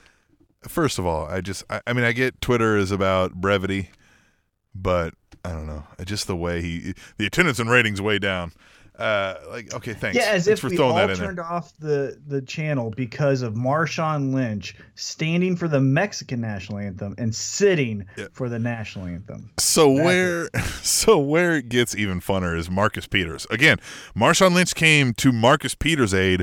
C: first of all, I just, I, I mean, I get Twitter is about brevity, but I don't know. Just the way he, the attendance and ratings way down. Uh, like, okay, thanks.
B: Yeah, as
C: thanks
B: if
C: for
B: we
C: throwing
B: all
C: that in there.
B: turned off the the channel because of Marshawn Lynch standing for the Mexican national anthem and sitting
C: Yeah.
B: for the national anthem.
C: So
B: Exactly.
C: where so where it gets even funner is Marcus Peters. Again, Marshawn Lynch came to Marcus Peters' aid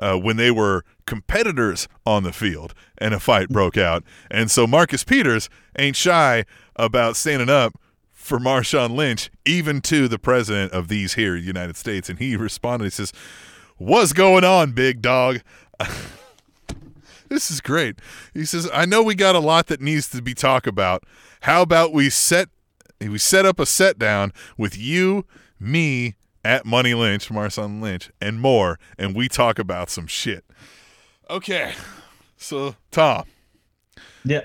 C: uh, when they were competitors on the field and a fight broke out. And so Marcus Peters ain't shy about standing up for Marshawn Lynch, even to the president of these here United States. And he responded, he says, What's going on, big dog? This is great. He says, "I know we got a lot that needs to be talked about. How about we set we set up a set down with you, me, at Money Lynch, Marshawn Lynch, and more, and we talk about some shit." Okay. So, Tom,
B: Yeah.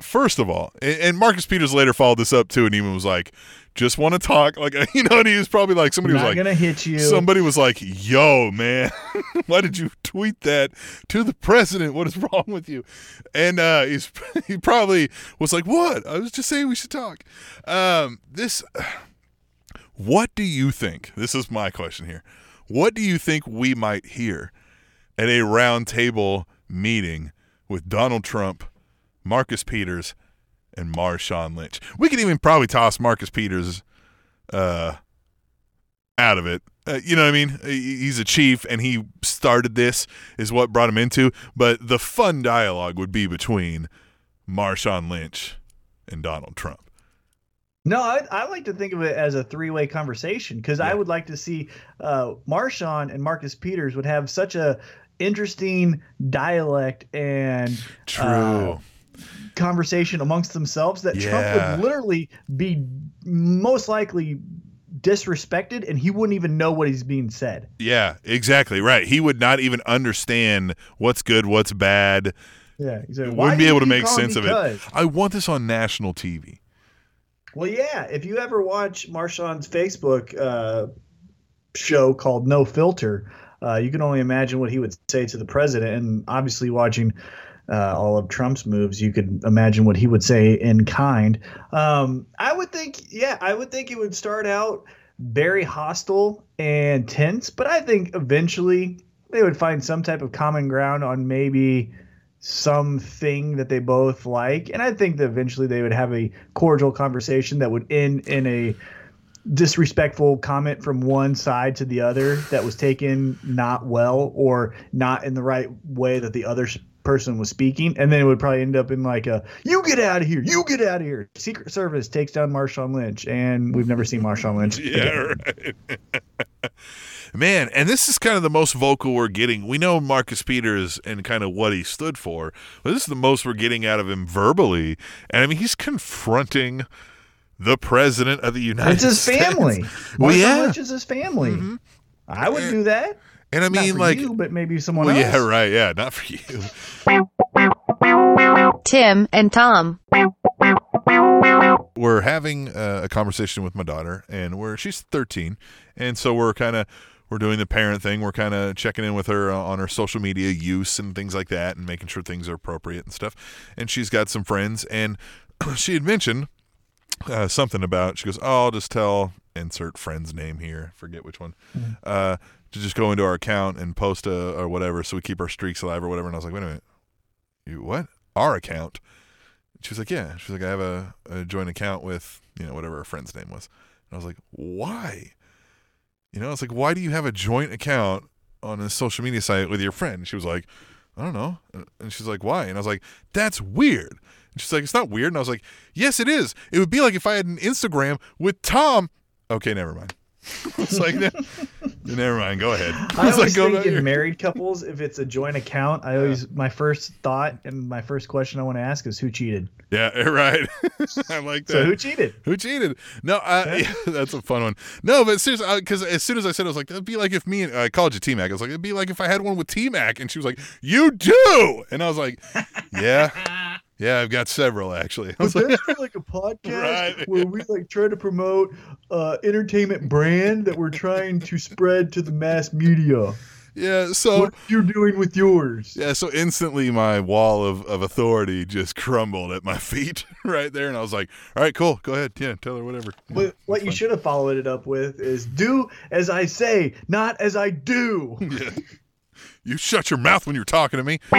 C: First of all, and, Marcus Peters later followed this up too, and even was like, "Just want to talk," like you know, and he was probably like, somebody was like,
B: gonna hit you.
C: somebody was like, "Yo, man, why did you tweet that to the president? What is wrong with you?" And uh, he's he probably was like, "What? I was just saying we should talk." Um, this, what do you think? This is my question here. What do you think we might hear at a roundtable meeting with Donald Trump, Marcus Peters, and Marshawn Lynch? We could even probably toss Marcus Peters uh, out of it. Uh, you know what I mean? He's a chief, and he started this, is what brought him into. But the fun dialogue would be between Marshawn Lynch and Donald Trump.
B: No, I, I like to think of it as a three-way conversation because I would like to see uh, Marshawn and Marcus Peters would have such a interesting dialect and
C: True.
B: Uh, conversation amongst themselves that
C: Yeah.
B: Trump would literally be most likely disrespected and he wouldn't even know what he's being said.
C: yeah, exactly right. He would not even understand what's good, what's bad.
B: Yeah, like,
C: Wouldn't be able to make sense
B: me
C: of it. I want this on national TV.
B: Well, yeah. If you ever watch Marshawn's Facebook uh, show called No Filter, uh, you can only imagine what he would say to the president. And obviously, watching uh, all of Trump's moves, you could imagine what he would say in kind. Um, I would think, yeah, I would think it would start out very hostile and tense, but I think eventually they would find some type of common ground on maybe something that they both like and i think that eventually they would have a cordial conversation that would end in a disrespectful comment from one side to the other that was taken not well or not in the right way that the other person was speaking and then it would probably end up in like a you get out of here you get out of here secret service takes down marshawn lynch and we've never seen marshawn lynch
C: Yeah, right. Man, and this is kind of the most vocal we're getting. We know Marcus Peters and kind of what he stood for, but this is the most we're getting out of him verbally. And I mean, he's confronting the president of the United States.
B: it's his
C: States.
B: family
C: Well,
B: marshawn
C: yeah.
B: lynch is his family
C: Mhm.
B: i would do that
C: And I
B: Not
C: mean,
B: for
C: like,
B: you, but maybe someone
C: well,
B: else
C: yeah, right, yeah, not for you.
A: Tim and Tom.
C: we're having uh, a conversation with my daughter and we're she's 13 and so we're kind of we're doing the parent thing we're kind of checking in with her uh, on her social media use and things like that and making sure things are appropriate and stuff and she's got some friends and she had mentioned uh, something about she goes oh i'll just tell insert friend's name here forget which one uh, to just go into our account and post a or whatever so we keep our streaks alive or whatever and i was like wait a minute you what our account she was like, yeah. She's like, I have a, a joint account with, you know, whatever her friend's name was. And I was like, why? You know, it's like, why do you have a joint account on a social media site with your friend? She was like, I don't know. And she's like, why? And I was like, that's weird. And she's like, it's not weird. And I was like, yes, it is. It would be like if I had an Instagram with Tom. Okay, never mind. it's like, ne- never mind. Go ahead.
B: I
C: was
B: always
C: go
B: think in married couples, if it's a joint account, I always my first thought and my first question I want to ask is who cheated.
C: yeah, right. I like that.
B: So who cheated?
C: Who cheated? No, uh, yeah, that's a fun one. No, but seriously, because as soon as I said, it, I was like, that'd be like if me and I called you T Mac. I was like, it'd be like if I had one with T Mac, and she was like, you do, and I was like, yeah, yeah, I've got several actually. I was like,
B: that's like a podcast
C: Right.
B: where we like try to promote uh, entertainment brand that we're trying to spread to the mass media.
C: yeah, so
B: what you're doing with yours?
C: yeah, so instantly my wall of, of authority just crumbled at my feet right there, and I was like, all right, cool, go ahead, yeah, tell her whatever. Yeah,
B: But what you
C: fine.
B: should have followed it up with is do as I say, not as I do.
C: Yeah. You shut your mouth when you're talking to me.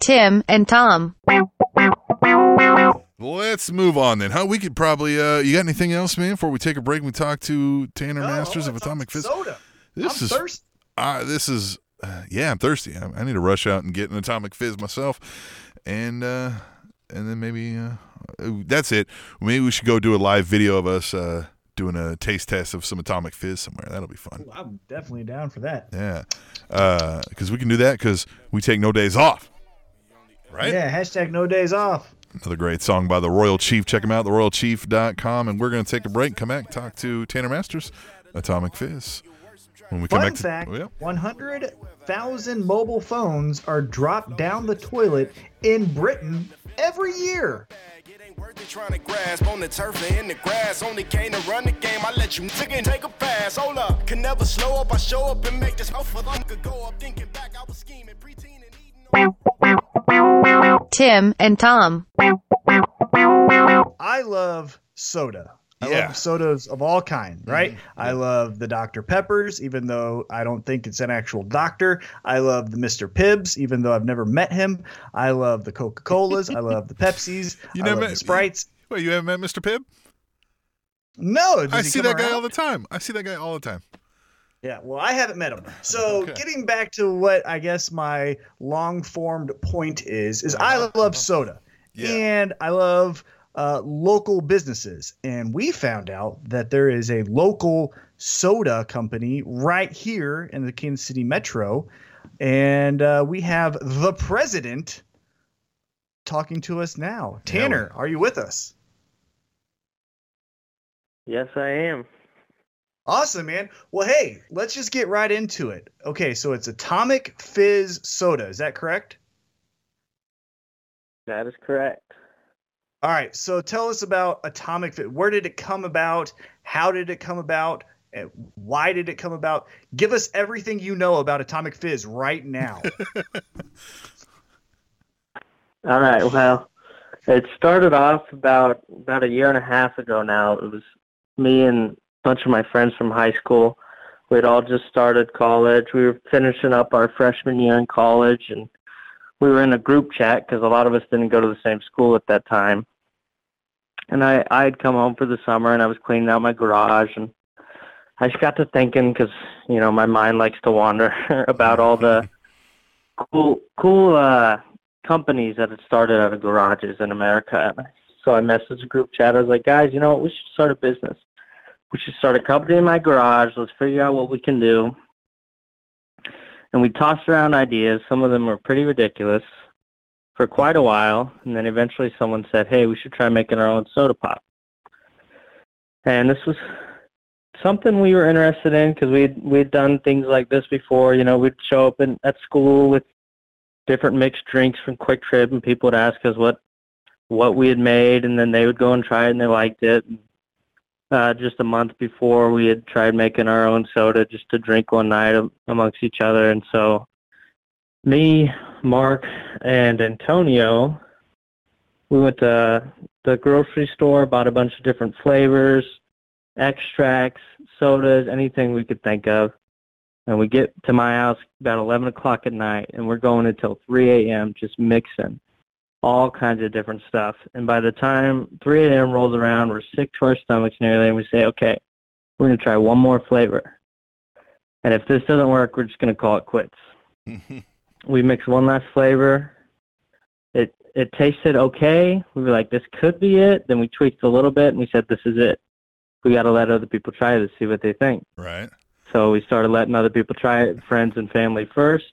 A: Tim and Tom.
C: Let's move on then. Huh? We could probably. Uh, you got anything else, man? Before we take a break, and we talk to Tanner
B: No,
C: Masters of
B: want some
C: Atomic Fizz.
B: Soda.
C: This
B: I'm
C: is.
B: thirsty.
C: Uh, this is. Uh, yeah, I'm thirsty. I, I need to rush out and get an Atomic Fizz myself, and uh, and then maybe uh, that's it. Maybe we should go do a live video of us uh, doing a taste test of some Atomic Fizz somewhere. That'll be fun.
B: Ooh, I'm definitely down for that.
C: Yeah, uh, because we can do that because we take no days off. Right.
B: Yeah, hashtag no days off.
C: Another great song by the Royal Chief. Check him out, theroyalchief.com. And we're going to take a break, come back, talk to Tanner Masters, Atomic Fizz. when we come
B: Fun
C: back to
B: fact: oh,
C: yeah.
B: 100,000 mobile phones are dropped down the toilet in Britain every year.
D: It ain't worth it trying to grasp on the turf or in the grass. Only came to run the game. I let you take and take a pass. Hold up, can never slow up. I show up and make this house for them. Could go up thinking back. I was scheming, preteen and eating.
A: Tim and Tom.
B: I love soda. I
C: Yeah.
B: love sodas of all kind, right? Mm-hmm. I love the Dr. Peppers, even though I don't think it's an actual doctor. I love the Mr. Pibbs, even though I've never met him. I love the Coca Colas. I love the Pepsis.
C: You
B: I
C: never
B: love
C: met-
B: the Sprites.
C: Wait, you haven't met Mr. Pibb?
B: No,
C: I see that guy all the time. I see that guy all the time.
B: Yeah, well, I haven't met him. So,
C: Okay.
B: getting back to what I guess my long-formed point is, is I uh-huh. love soda,
C: Yeah.
B: and I love uh, local businesses. And we found out that there is a local soda company right here in the Kansas City Metro, and uh, we have the president talking to us now.
C: Yeah,
B: Tanner, are you with us?
E: Yes, I am.
B: Awesome, man. Well, hey, let's just get right into it. Okay, so it's Atomic Fizz Soda. Is that correct?
E: That is correct.
B: All right. So tell us about Atomic Fizz. Where did it come about? How did it come about? And why did it come about? Give us everything you know about Atomic Fizz right now.
E: All right. Well, it started off about about a year and a half ago now. It was me and a bunch of my friends from high school. We had all just started college. We were finishing up our freshman year in college, and we were in a group chat because a lot of us didn't go to the same school at that time. And I I had come home for the summer, and I was cleaning out my garage, and I just got to thinking because you know my mind likes to wander about all the cool cool uh companies that had started out of garages in America. And so I messaged a group chat. I was like, guys, you know what? We should start a business. We should start a company in my garage. Let's figure out what we can do. And we tossed around ideas. Some of them were pretty ridiculous for quite a while. And then eventually someone said, hey, we should try making our own soda pop. And this was something we were interested in because we'd, we'd done things like this before. You know, we'd show up in, at school with different mixed drinks from QuikTrip, and people would ask us what what we had made, and then they would go and try it, and they liked it. Uh, just a month before, we had tried making our own soda just to drink one night amongst each other, and so me, Mark, and Antonio, we went to the grocery store, bought a bunch of different flavors, extracts, sodas, anything we could think of and we get to my house about 11 o'clock at night, and we're going until 3 a.m. just mixing all kinds of different stuff. And by the time 3 a.m. rolls around, we're sick to our stomachs nearly, and we say, okay, we're going to try one more flavor. And if this doesn't work, we're just going to call it quits. We mixed one last flavor. It it tasted okay. We were like, this could be it. Then we tweaked a little bit, and we said, this is it. We got to let other people try this, see what they think.
C: right.
E: So we started letting other people try it, friends and family first.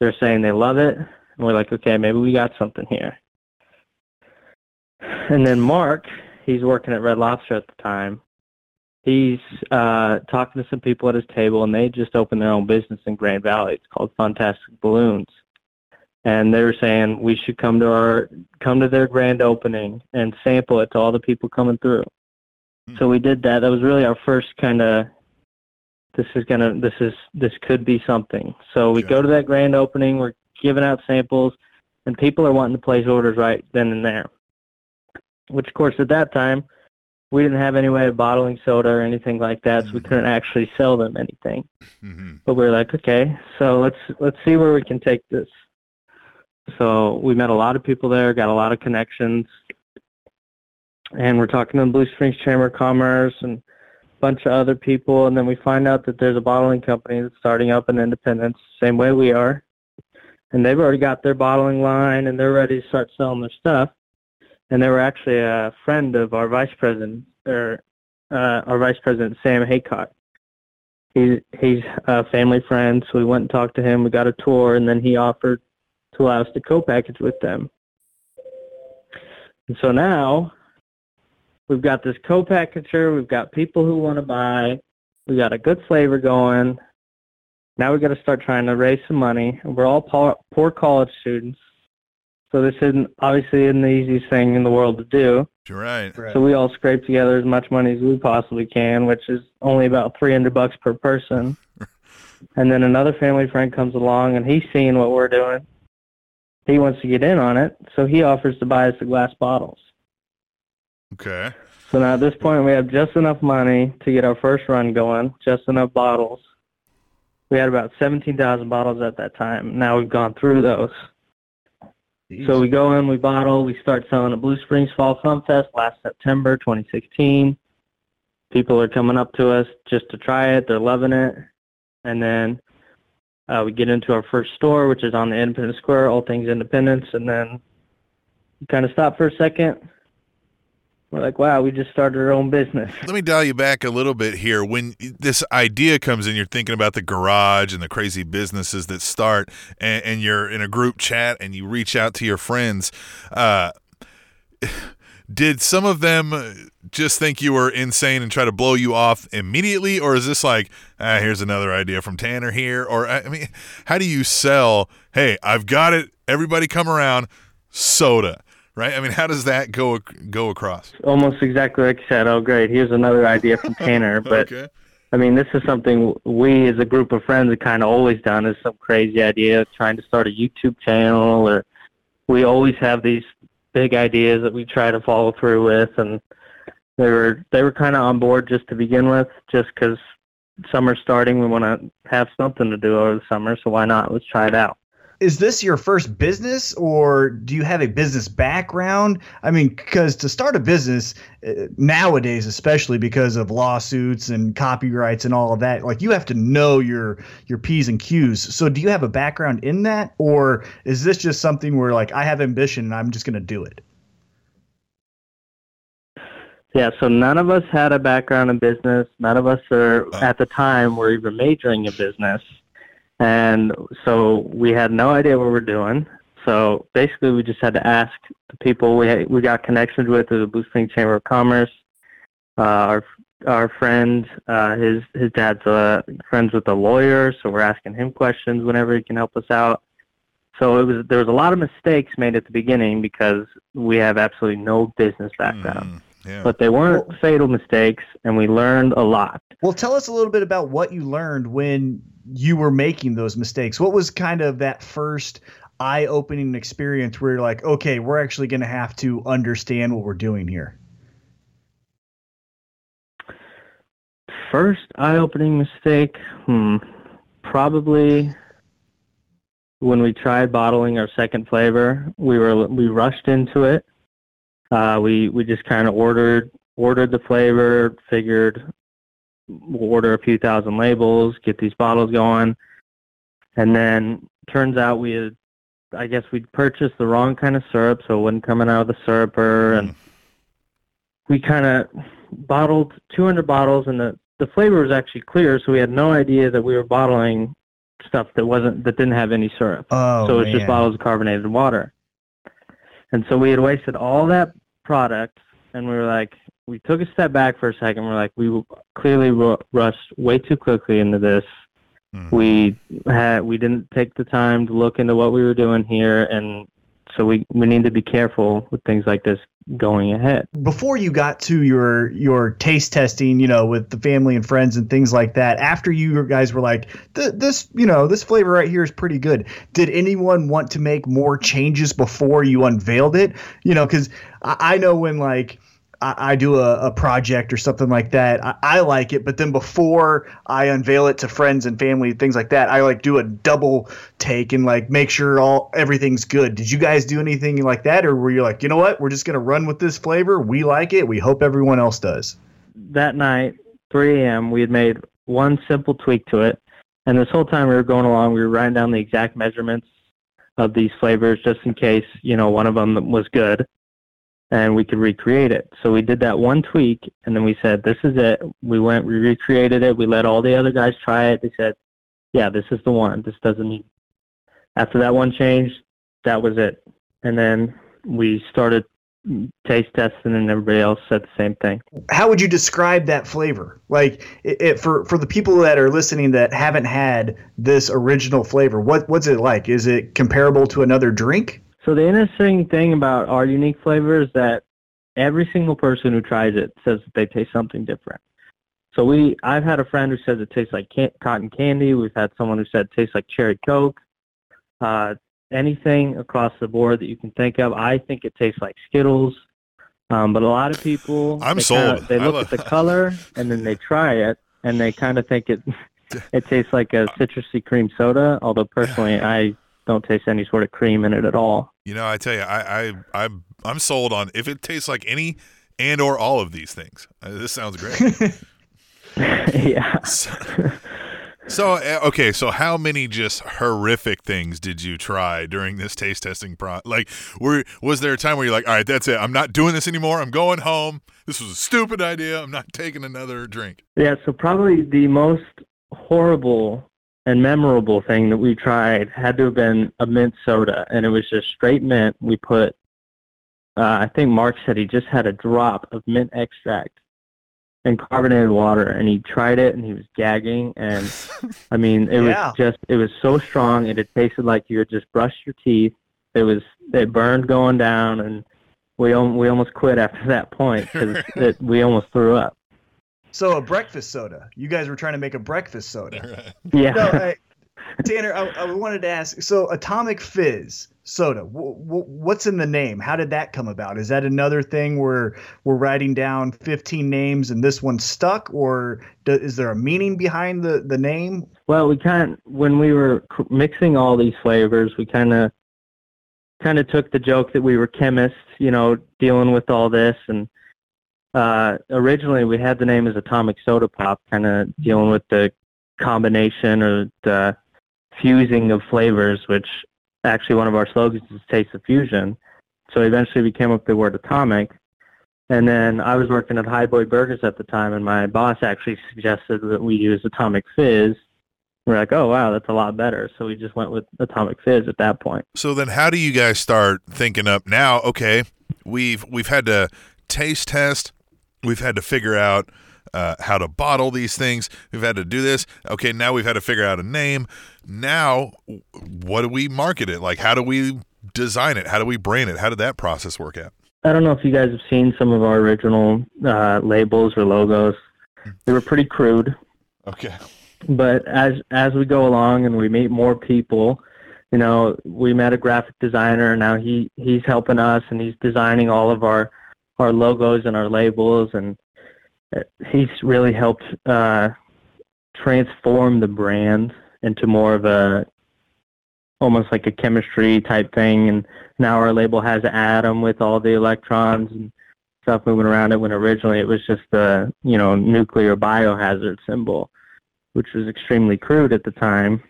E: They're saying they love it. And we're like, okay, maybe we got something here. And then Mark, he's working at Red Lobster at the time. He's uh, talking to some people at his table, and they just opened their own business in Grain Valley. It's called Fantastic Balloons. And they were saying we should come to our come to their grand opening and sample it to all the people coming through.
C: Hmm.
E: So we did that. That was really our first kind of this is gonna this is this could be something. So we
C: Sure.
E: go to that grand opening, we're giving out samples, and people are wanting to place orders right then and there. Which of course at that time we didn't have any way of bottling soda or anything like that, so we
C: Mhm.
E: couldn't actually sell them anything.
C: hmm
E: But we were like, okay, so let's let's see where we can take this. So we met a lot of people there, got a lot of connections, and we're talking to the Blue Springs Chamber of Commerce and a bunch of other people, and then we find out that there's a bottling company that's starting up in Independence, same way we are, and they've already got their bottling line and they're ready to start selling their stuff. And they were actually a friend of our vice president, or uh, our vice president Sam Haycock he's he's a family friend, so we went and talked to him. We got a tour, and then he offered to allow us to co-package with them. And so now we've got this co-packager. We've got people who want to buy. We got a good flavor going. Now we got to start trying to raise some money. We're all poor, poor college students, so this isn't obviously isn't the easiest thing in the world to do.
C: You're right.
B: Right.
E: So we all scrape together as much money as we possibly can, which is only about 300 bucks per person. and then another family friend comes along and he's seeing what we're doing. He wants to get in on it, so he offers to buy us the glass bottles.
C: Okay.
E: So now at this point, we have just enough money to get our first run going, just enough bottles. We had about 17,000 bottles at that time. Now we've gone through those. So we go in, we bottle, we start selling at Blue Springs Fall Fun Fest last September 2016. People are coming up to us just to try it. They're loving it. And then uh, we get into our first store, which is on the Independence Square, All Things Independence. And then kind of stop for a second. We're like, wow, we just started our own business.
C: Let me dial you back a little bit here. When this idea comes in, you're thinking about the garage and the crazy businesses that start, and, and you're in a group chat and you reach out to your friends. Uh, did some of them just think you were insane and try to blow you off immediately, or is this like, ah, here's another idea from Tanner here? Or I mean, how do you sell? Hey, I've got it. Everybody, come around. Soda right? I mean, how does that go go across?
E: Almost exactly like you said. Oh, great. Here's another idea from Tanner. But
C: okay.
E: I mean, this is something we as a group of friends have kind of always done is some crazy idea of trying to start a YouTube channel or we always have these big ideas that we try to follow through with and they were they were kind of on board just to begin with just because summer's starting we want to have something to do over the summer so why not let's try it out
B: is this your first business or do you have a business background? I mean because to start a business uh, nowadays especially because of lawsuits and copyrights and all of that like you have to know your your p's and q's. So do you have a background in that or is this just something where like i have ambition and i'm just going to do it?
E: Yeah so none of us had a background in business. None of us are at the time were even majoring in business and so we had no idea what we were doing. So basically, we just had to ask the people we had, we got connections with through the Blue Springs Chamber of Commerce. Uh, our our friend, uh, his his dad's uh, friends with a lawyer, so we're asking him questions whenever he can help us out. So it was there was a lot of mistakes made at the beginning because we have absolutely no business background.
C: Mm, yeah.
E: But they weren't fatal mistakes, and we learned a lot.
B: well tell us a little bit about what you learned when you were making those mistakes what was kind of that first eye-opening experience where you're like okay we're actually going to have to understand what we're doing here
E: First eye-opening mistake, hmm, probably when we tried bottling our second flavor. We were we rushed into it. Uh, we we just kind of ordered ordered the flavor, figured we'll order a few thousand labels, get these bottles going, and then turns out we had, I guess we'd purchased the wrong kind of syrup, so it wasn't coming out of the syruper, hmm. and we kind of bottled 200 bottles, and the the flavor was actually clear, so we had no idea that we were bottling stuff that wasn't that didn't have any syrup.
B: oh
E: so it's just bottles of carbonated water. And so we had wasted all that product, and we were like, we took a step back for a second. We're like, we clearly ru- rushed way too quickly into this.
C: Mhm.
E: We had we didn't take the time to look into what we were doing here, and so we we need to be careful with things like this going ahead.
B: before you got to your your taste testing, you know, with the family and friends and things like that, after you guys were like, this, you know, this flavor right here is pretty good. Did anyone want to make more changes before you unveiled it? You know, because I, I know when like. I I do a, a project or something like that. I, I like it, but then before I unveil it to friends and family, things like that, I like do a double take and like make sure all everything's good. Did you guys do anything like that, or were you like, you know what, we're just gonna run with this flavor. We like it. We hope everyone else does.
E: that night, 3 a.m., we had made one simple tweak to it. And this whole time we were going along, we were writing down the exact measurements of these flavors just in case, you know, one of them was good and we could recreate it. So we did that one tweak and then we said, this is it. We went, we recreated it. We let all the other guys try it. They said, yeah, this is the one. This doesn't need. After that one change, that was it. And then we started taste testing, and everybody else said the same thing.
B: How would you describe that flavor? Like it, it, for for the people that are listening that haven't had this original flavor, what what's it like? Is it comparable to another drink?
E: So the interesting thing about our unique flavor is that every single person who tries it says that they taste something different. So we, I've had a friend who says it tastes like can- cotton candy. We've had someone who said it tastes like cherry coke. Uh, anything across the board that you can think of. I think it tastes like Skittles. Um, but a lot of people,
C: I'm
E: they
C: sold.
E: Kinda, they look
C: love-
E: at the color and then they try it and they kind of think it it tastes like a citrusy cream soda. Although personally, I don't taste any sort of cream in it at all.
C: You know, I tell you, I, I, I, I'm sold on if it tastes like any and or all of these things. Uh, this sounds great.
E: yeah.
C: so, so, uh, okay, so how many just horrific things did you try during this taste testing pro? Like, were was there a time where you're like, all right, that's it, I'm not doing this anymore. I'm going home. This was a stupid idea. I'm not taking another drink.
E: Yeah, so probably the most horrible and memorable thing that we tried had to have been a mint soda, and it was just straight mint. We put, uh, I think Mark said he just had a drop of mint extract and carbonated water, and he tried it, and he was gagging, and I mean, it
B: Yeah.
E: was just, it was so strong, and it tasted like you had just brushed your teeth. It was, it burned going down, and we al- we almost quit after that point because we almost threw up.
B: So a breakfast soda. You guys were trying to make a breakfast soda.
E: Yeah.
B: No, I, Tanner, I, I wanted to ask. So Atomic Fizz soda. W- w- what's in the name? How did that come about? Is that another thing where we're writing down 15 names and this one stuck, or do, is there a meaning behind the the name?
E: Well, we kind when we were c- mixing all these flavors, we kind of kind of took the joke that we were chemists, you know, dealing with all this. And uh, originally, we had the name as Atomic Soda Pop, kind of dealing with the combination or the fusing of flavors, which actually one of our slogans is Taste of Fusion. So eventually, we came up with the word atomic. And then I was working at Hi-Boy Burgers at the time, and my boss actually suggested that we use Atomic Fizz. We're like, oh wow, that's a lot better. So we just went with Atomic Fizz at that point.
C: So then, how do you guys start thinking up now? Okay, we've we've had to taste test, we've had to figure out uh, how to bottle these things. We've had to do this. Okay, now we've had to figure out a name. Now, what do we market it? Like, how do we design it? How do we brand it? How did that process work out?
E: I don't know if you guys have seen some of our original uh, labels or logos. They were pretty crude,
C: Okay.
E: but as as we go along and we meet more people, you know, we met a graphic designer. Now he he's helping us and he's designing all of our our logos and our labels, and uh, he's really helped uh, transform the brand into more of a almost like a chemistry type thing. And now our label has an atom with all the electrons and stuff moving around it. When originally it was just the you know nuclear biohazard symbol, which was extremely crude at the time.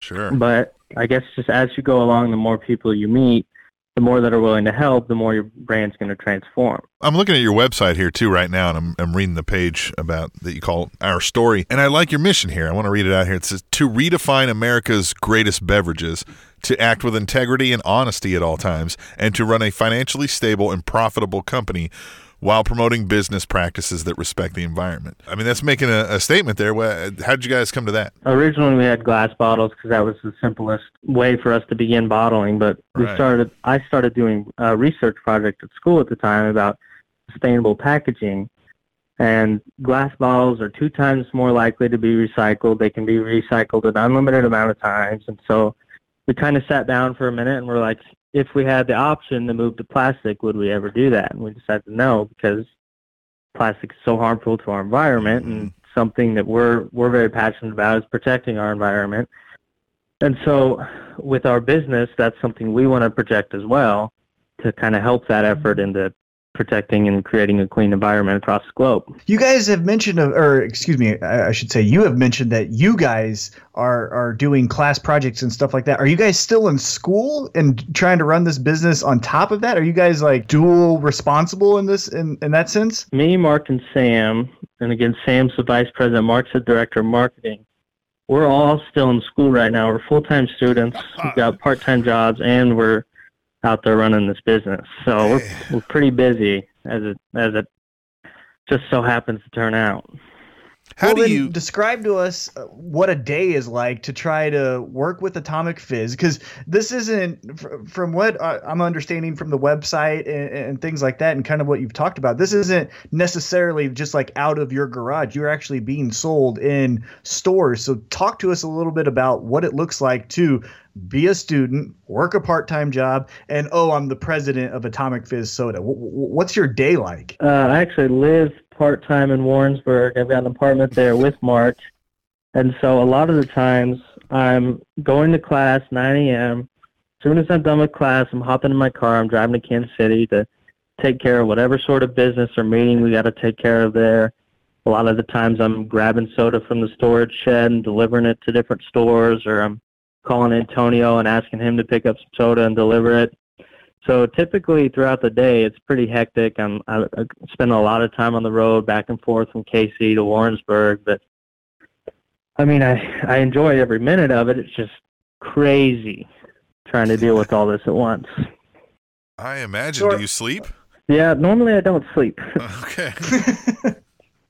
C: Sure.
E: But I guess just as you go along, the more people you meet, the more that are willing to help, the more your brand's going to transform.
C: I'm looking at your website here too right now, and I'm, I'm reading the page about that you call our story, and I like your mission here. I want to read it out here. It says to redefine America's greatest beverages, to act with integrity and honesty at all times, and to run a financially stable and profitable company while promoting business practices that respect the environment. I mean, that's making a, a statement there. How did you guys come to that?
E: Originally, we had glass bottles because that was the simplest way for us to begin bottling. But we
C: Right.
E: started. I started doing a research project at school at the time about sustainable packaging, and glass bottles are two times more likely to be recycled. They can be recycled an unlimited amount of times, and so we kind of sat down for a minute and we're like, if we had the option to move to plastic, would we ever do that? And we decided no because plastic is so harmful to our environment and mm-hmm. something that we're we're very passionate about is protecting our environment. And so with our business, that's something we want to project as well to kind of help that mm-hmm. effort into protecting and creating a clean environment across the globe.
B: You guys have mentioned, or excuse me, I should say, you have mentioned that you guys are are doing class projects and stuff like that. Are you guys still in school and trying to run this business on top of that? Are you guys like dual responsible in this in, in that sense?
E: Me, Mark, and Sam, and again, Sam's the vice president, Mark's the director of marketing. We're all still in school right now. We're full time students. We've got part time jobs, and we're out there running this business. So we're we're pretty busy as it as it just so happens to turn out.
C: How
B: well,
C: do you?
B: describe to us uh, what a day is like to try to work with Atomic Fizz? Because this isn't, from what I- I'm understanding from the website and, and things like that, and kind of what you've talked about. This isn't necessarily just like out of your garage. You're actually being sold in stores. So talk to us a little bit about what it looks like to be a student, work a part-time job, and oh, I'm the president of Atomic Fizz Soda. W- w- what's your day like?
E: Uh, I actually live part time in Warrensburg. I've got an apartment there with Mark. and so a lot of the times I'm going to class 9 a.m. As soon as I'm done with class, I'm hopping in my car. I'm driving to Kansas City to take care of whatever sort of business or meeting we got to take care of there. A lot of the times I'm grabbing soda from the storage shed and delivering it to different stores, or I'm calling Antonio and asking him to pick up some soda and deliver it. So typically throughout the day, it's pretty hectic. I'm, I, I spend a lot of time on the road, back and forth from KC to Warrensburg. But I mean, I I enjoy every minute of it. It's just crazy trying to deal with all this at once.
C: I imagine.
B: Sure.
C: Do you sleep?
E: Yeah, normally I don't sleep.
C: Okay.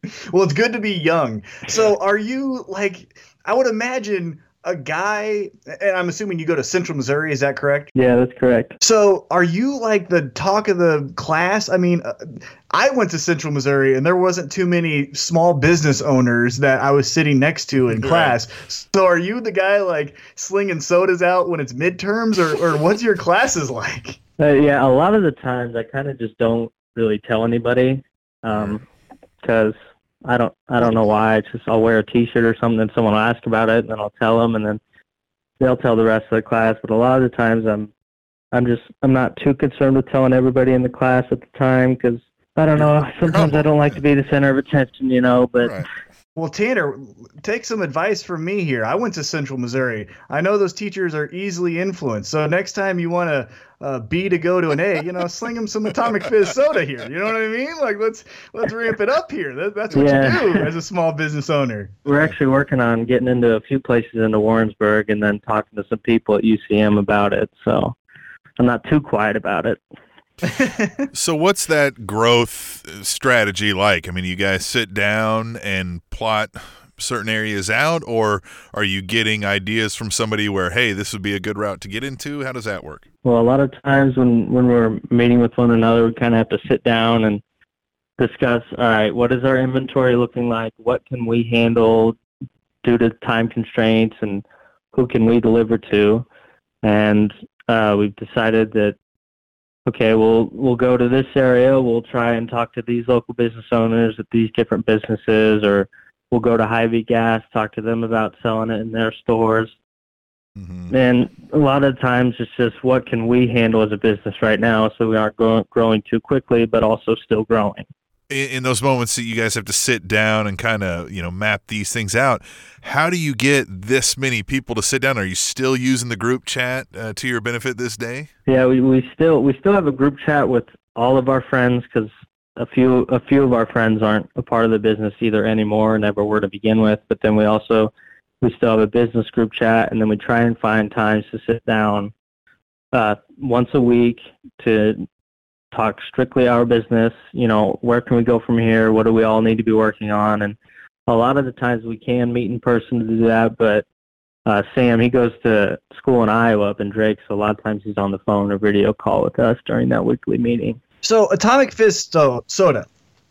B: well, it's good to be young. So, are you like? I would imagine a guy, and I'm assuming you go to Central Missouri. Is that correct?
E: yeah, that's correct.
B: So, are you like the talk of the class? I mean, uh, I went to Central Missouri, and there wasn't too many small business owners that I was sitting next to in
C: Right.
B: class. So, are you the guy like slinging sodas out when it's midterms, or, or what's your classes like?
E: Uh, yeah, a lot of the times I kind of just don't really tell anybody because I don't I don't know why. It's just I'll wear a T-shirt or something, and someone will ask about it, and then I'll tell them, and then they'll tell the rest of the class. But a lot of the times I'm I'm just I'm not too concerned with telling everybody in the class at the time because I don't know. Sometimes I don't like to be the center of attention, you know. But
C: Right.
B: Well, Tanner, take some advice from me here. I went to Central Missouri. I know those teachers are easily influenced. So next time you want to a, a B to go to an A, you know, sling them some Atomic Fizz soda here. You know what I mean? Like let's let's ramp it up here. That, that's what
E: Yeah.
B: you do as a small business owner.
E: we're actually working on getting into a few places into Warrensburg, and then talking to some people at UCM about it. So I'm not too quiet about it.
C: So, what's that growth uh, strategy like? I mean, you guys sit down and plot certain areas out, or are you getting ideas from somebody where, hey, this would be a good route to get into? How does that work?
E: Well, a lot of times when when we're meeting with one another, we kind of have to sit down and discuss. All right, what is our inventory looking like? What can we handle due to time constraints, and who can we deliver to? And uh, we've decided that okay, we'll we'll go to this area. We'll try and talk to these local business owners at these different businesses, or we'll go to Hy-Vee Gas, talk to them about selling it in their stores.
C: hmm
E: And a lot of times it's just what can we handle as a business right now so we aren't grow- growing too quickly, but also still growing.
C: In, in those moments that you guys have to sit down and kind of, you know, map these things out, how do you get this many people to sit down? Are you still using the group chat uh, to your benefit this day?
E: Yeah, we, we still we still have a group chat with all of our friends because a few a few of our friends aren't a part of the business either anymore, or never were to begin with. But then we also we still have a business group chat, and then we try and find times to sit down uh, once a week to talk strictly our business. You know, where can we go from here? What do we all need to be working on? And a lot of the times we can meet in person to do that, but uh, Sam, he goes to school in Iowa up in Drake, so a lot of times he's on the phone or video call with us during that weekly meeting.
B: So Atomic Fizz so- soda.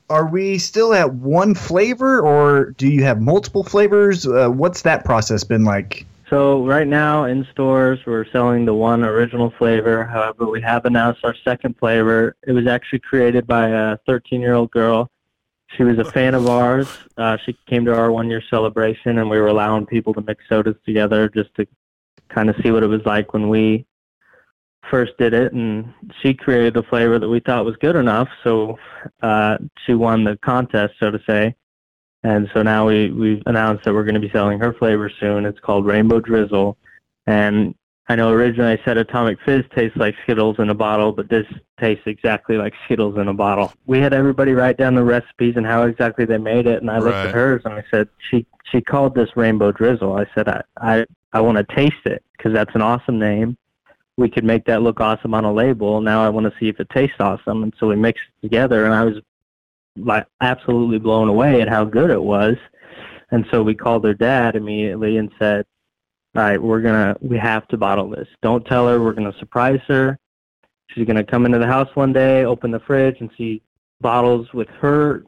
B: Are we still at one flavor, or do you have multiple flavors? Uh, what's that process been like?
E: So right now in stores, we're selling the one original flavor. However, we have announced our second flavor. It was actually created by a 13-year-old girl. She was a fan of ours. Uh, she came to our one-year celebration, and we were allowing people to mix sodas together just to kind of see what it was like when we first did it. And she created the flavor that we thought was good enough, so uh, she won the contest, so to say. And so now we, we've announced that we're going to be selling her flavor soon. It's called Rainbow Drizzle. And I know originally I said Atomic Fizz tastes like Skittles in a bottle, but this tastes exactly like Skittles in a bottle. We had everybody write down the recipes and how exactly they made it, and I looked
C: Right.
E: at hers and I said, she she called this Rainbow Drizzle. I said, I I, I want to taste it because that's an awesome name. we could make that look awesome on a label. Now I want to see if it tastes awesome. And so we mixed it together, and I was like absolutely blown away at how good it was. And so we called her dad immediately and said, "All right, we're gonna we have to bottle this. Don't tell her. We're gonna surprise her. She's gonna come into the house one day, open the fridge, and see bottles with her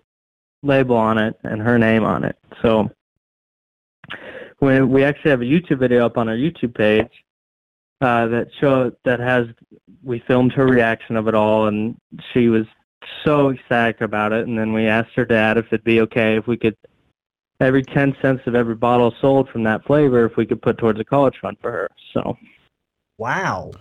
E: label on it and her name on it." So when we actually have a YouTube video up on our YouTube page uh, that show that has we filmed her reaction of it all, and she was so ecstatic about it. And then we asked her dad if it'd be okay if we could every ten cents of every bottle sold from that flavor if we could put towards a college fund for her. So
B: Wow.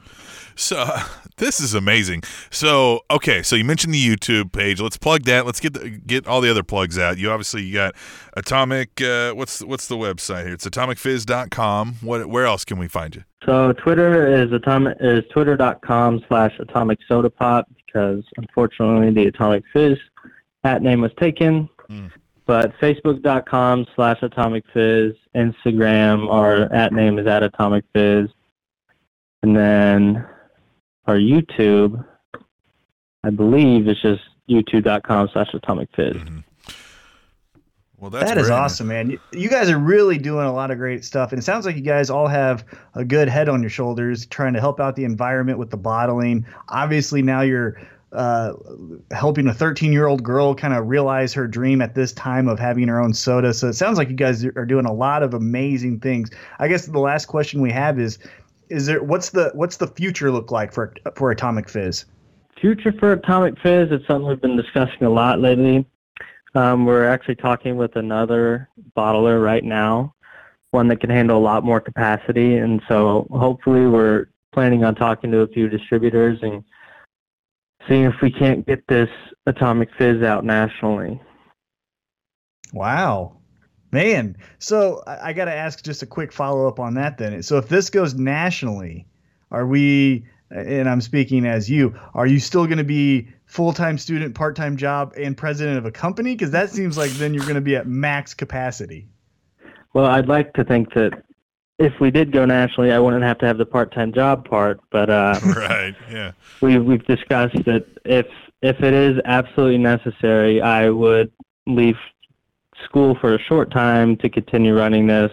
C: So this is amazing. So okay, so you mentioned the YouTube page. Let's plug that. Let's get the, get all the other plugs out. You obviously you got Atomic. Uh, what's what's the website here? It's atomicfizz.com. What where else can we find you?
E: so Twitter is atomic is twitter.com slash atomic soda pop because unfortunately the atomic fizz at name was taken.
C: Mm.
E: But Facebook.com slash Atomic Fizz, Instagram, our at name is at Atomic Fizz. And then our YouTube, I believe, is just youtube.com slash Atomic Fizz.
C: Mhm. Well, that's
B: That is
C: great,
B: awesome, man. You, you guys are really doing a lot of great stuff, and it sounds like you guys all have a good head on your shoulders, trying to help out the environment with the bottling. Obviously, now you're uh, helping a 13 year old girl kind of realize her dream at this time of having her own soda. So it sounds like you guys are doing a lot of amazing things. I guess the last question we have is: Is there what's the what's the future look like for for Atomic Fizz?
E: Future for Atomic Fizz, it's something we've been discussing a lot lately. Um, we're actually talking with another bottler right now, one that can handle a lot more capacity. And so hopefully we're planning on talking to a few distributors and seeing if we can't get this Atomic Fizz out nationally.
B: Wow. Man, so I, I got to ask just a quick follow up on that then. So if this goes nationally, are we, and I'm speaking as you, are you still going to be full time student, part time job, and president of a company? Because that seems like then you're going to be at max capacity.
E: Well, I'd like to think that if we did go nationally, I wouldn't have to have the part-time job part, but uh,
C: Right. Yeah.
E: we we've discussed that if if it is absolutely necessary, I would leave school for a short time to continue running this.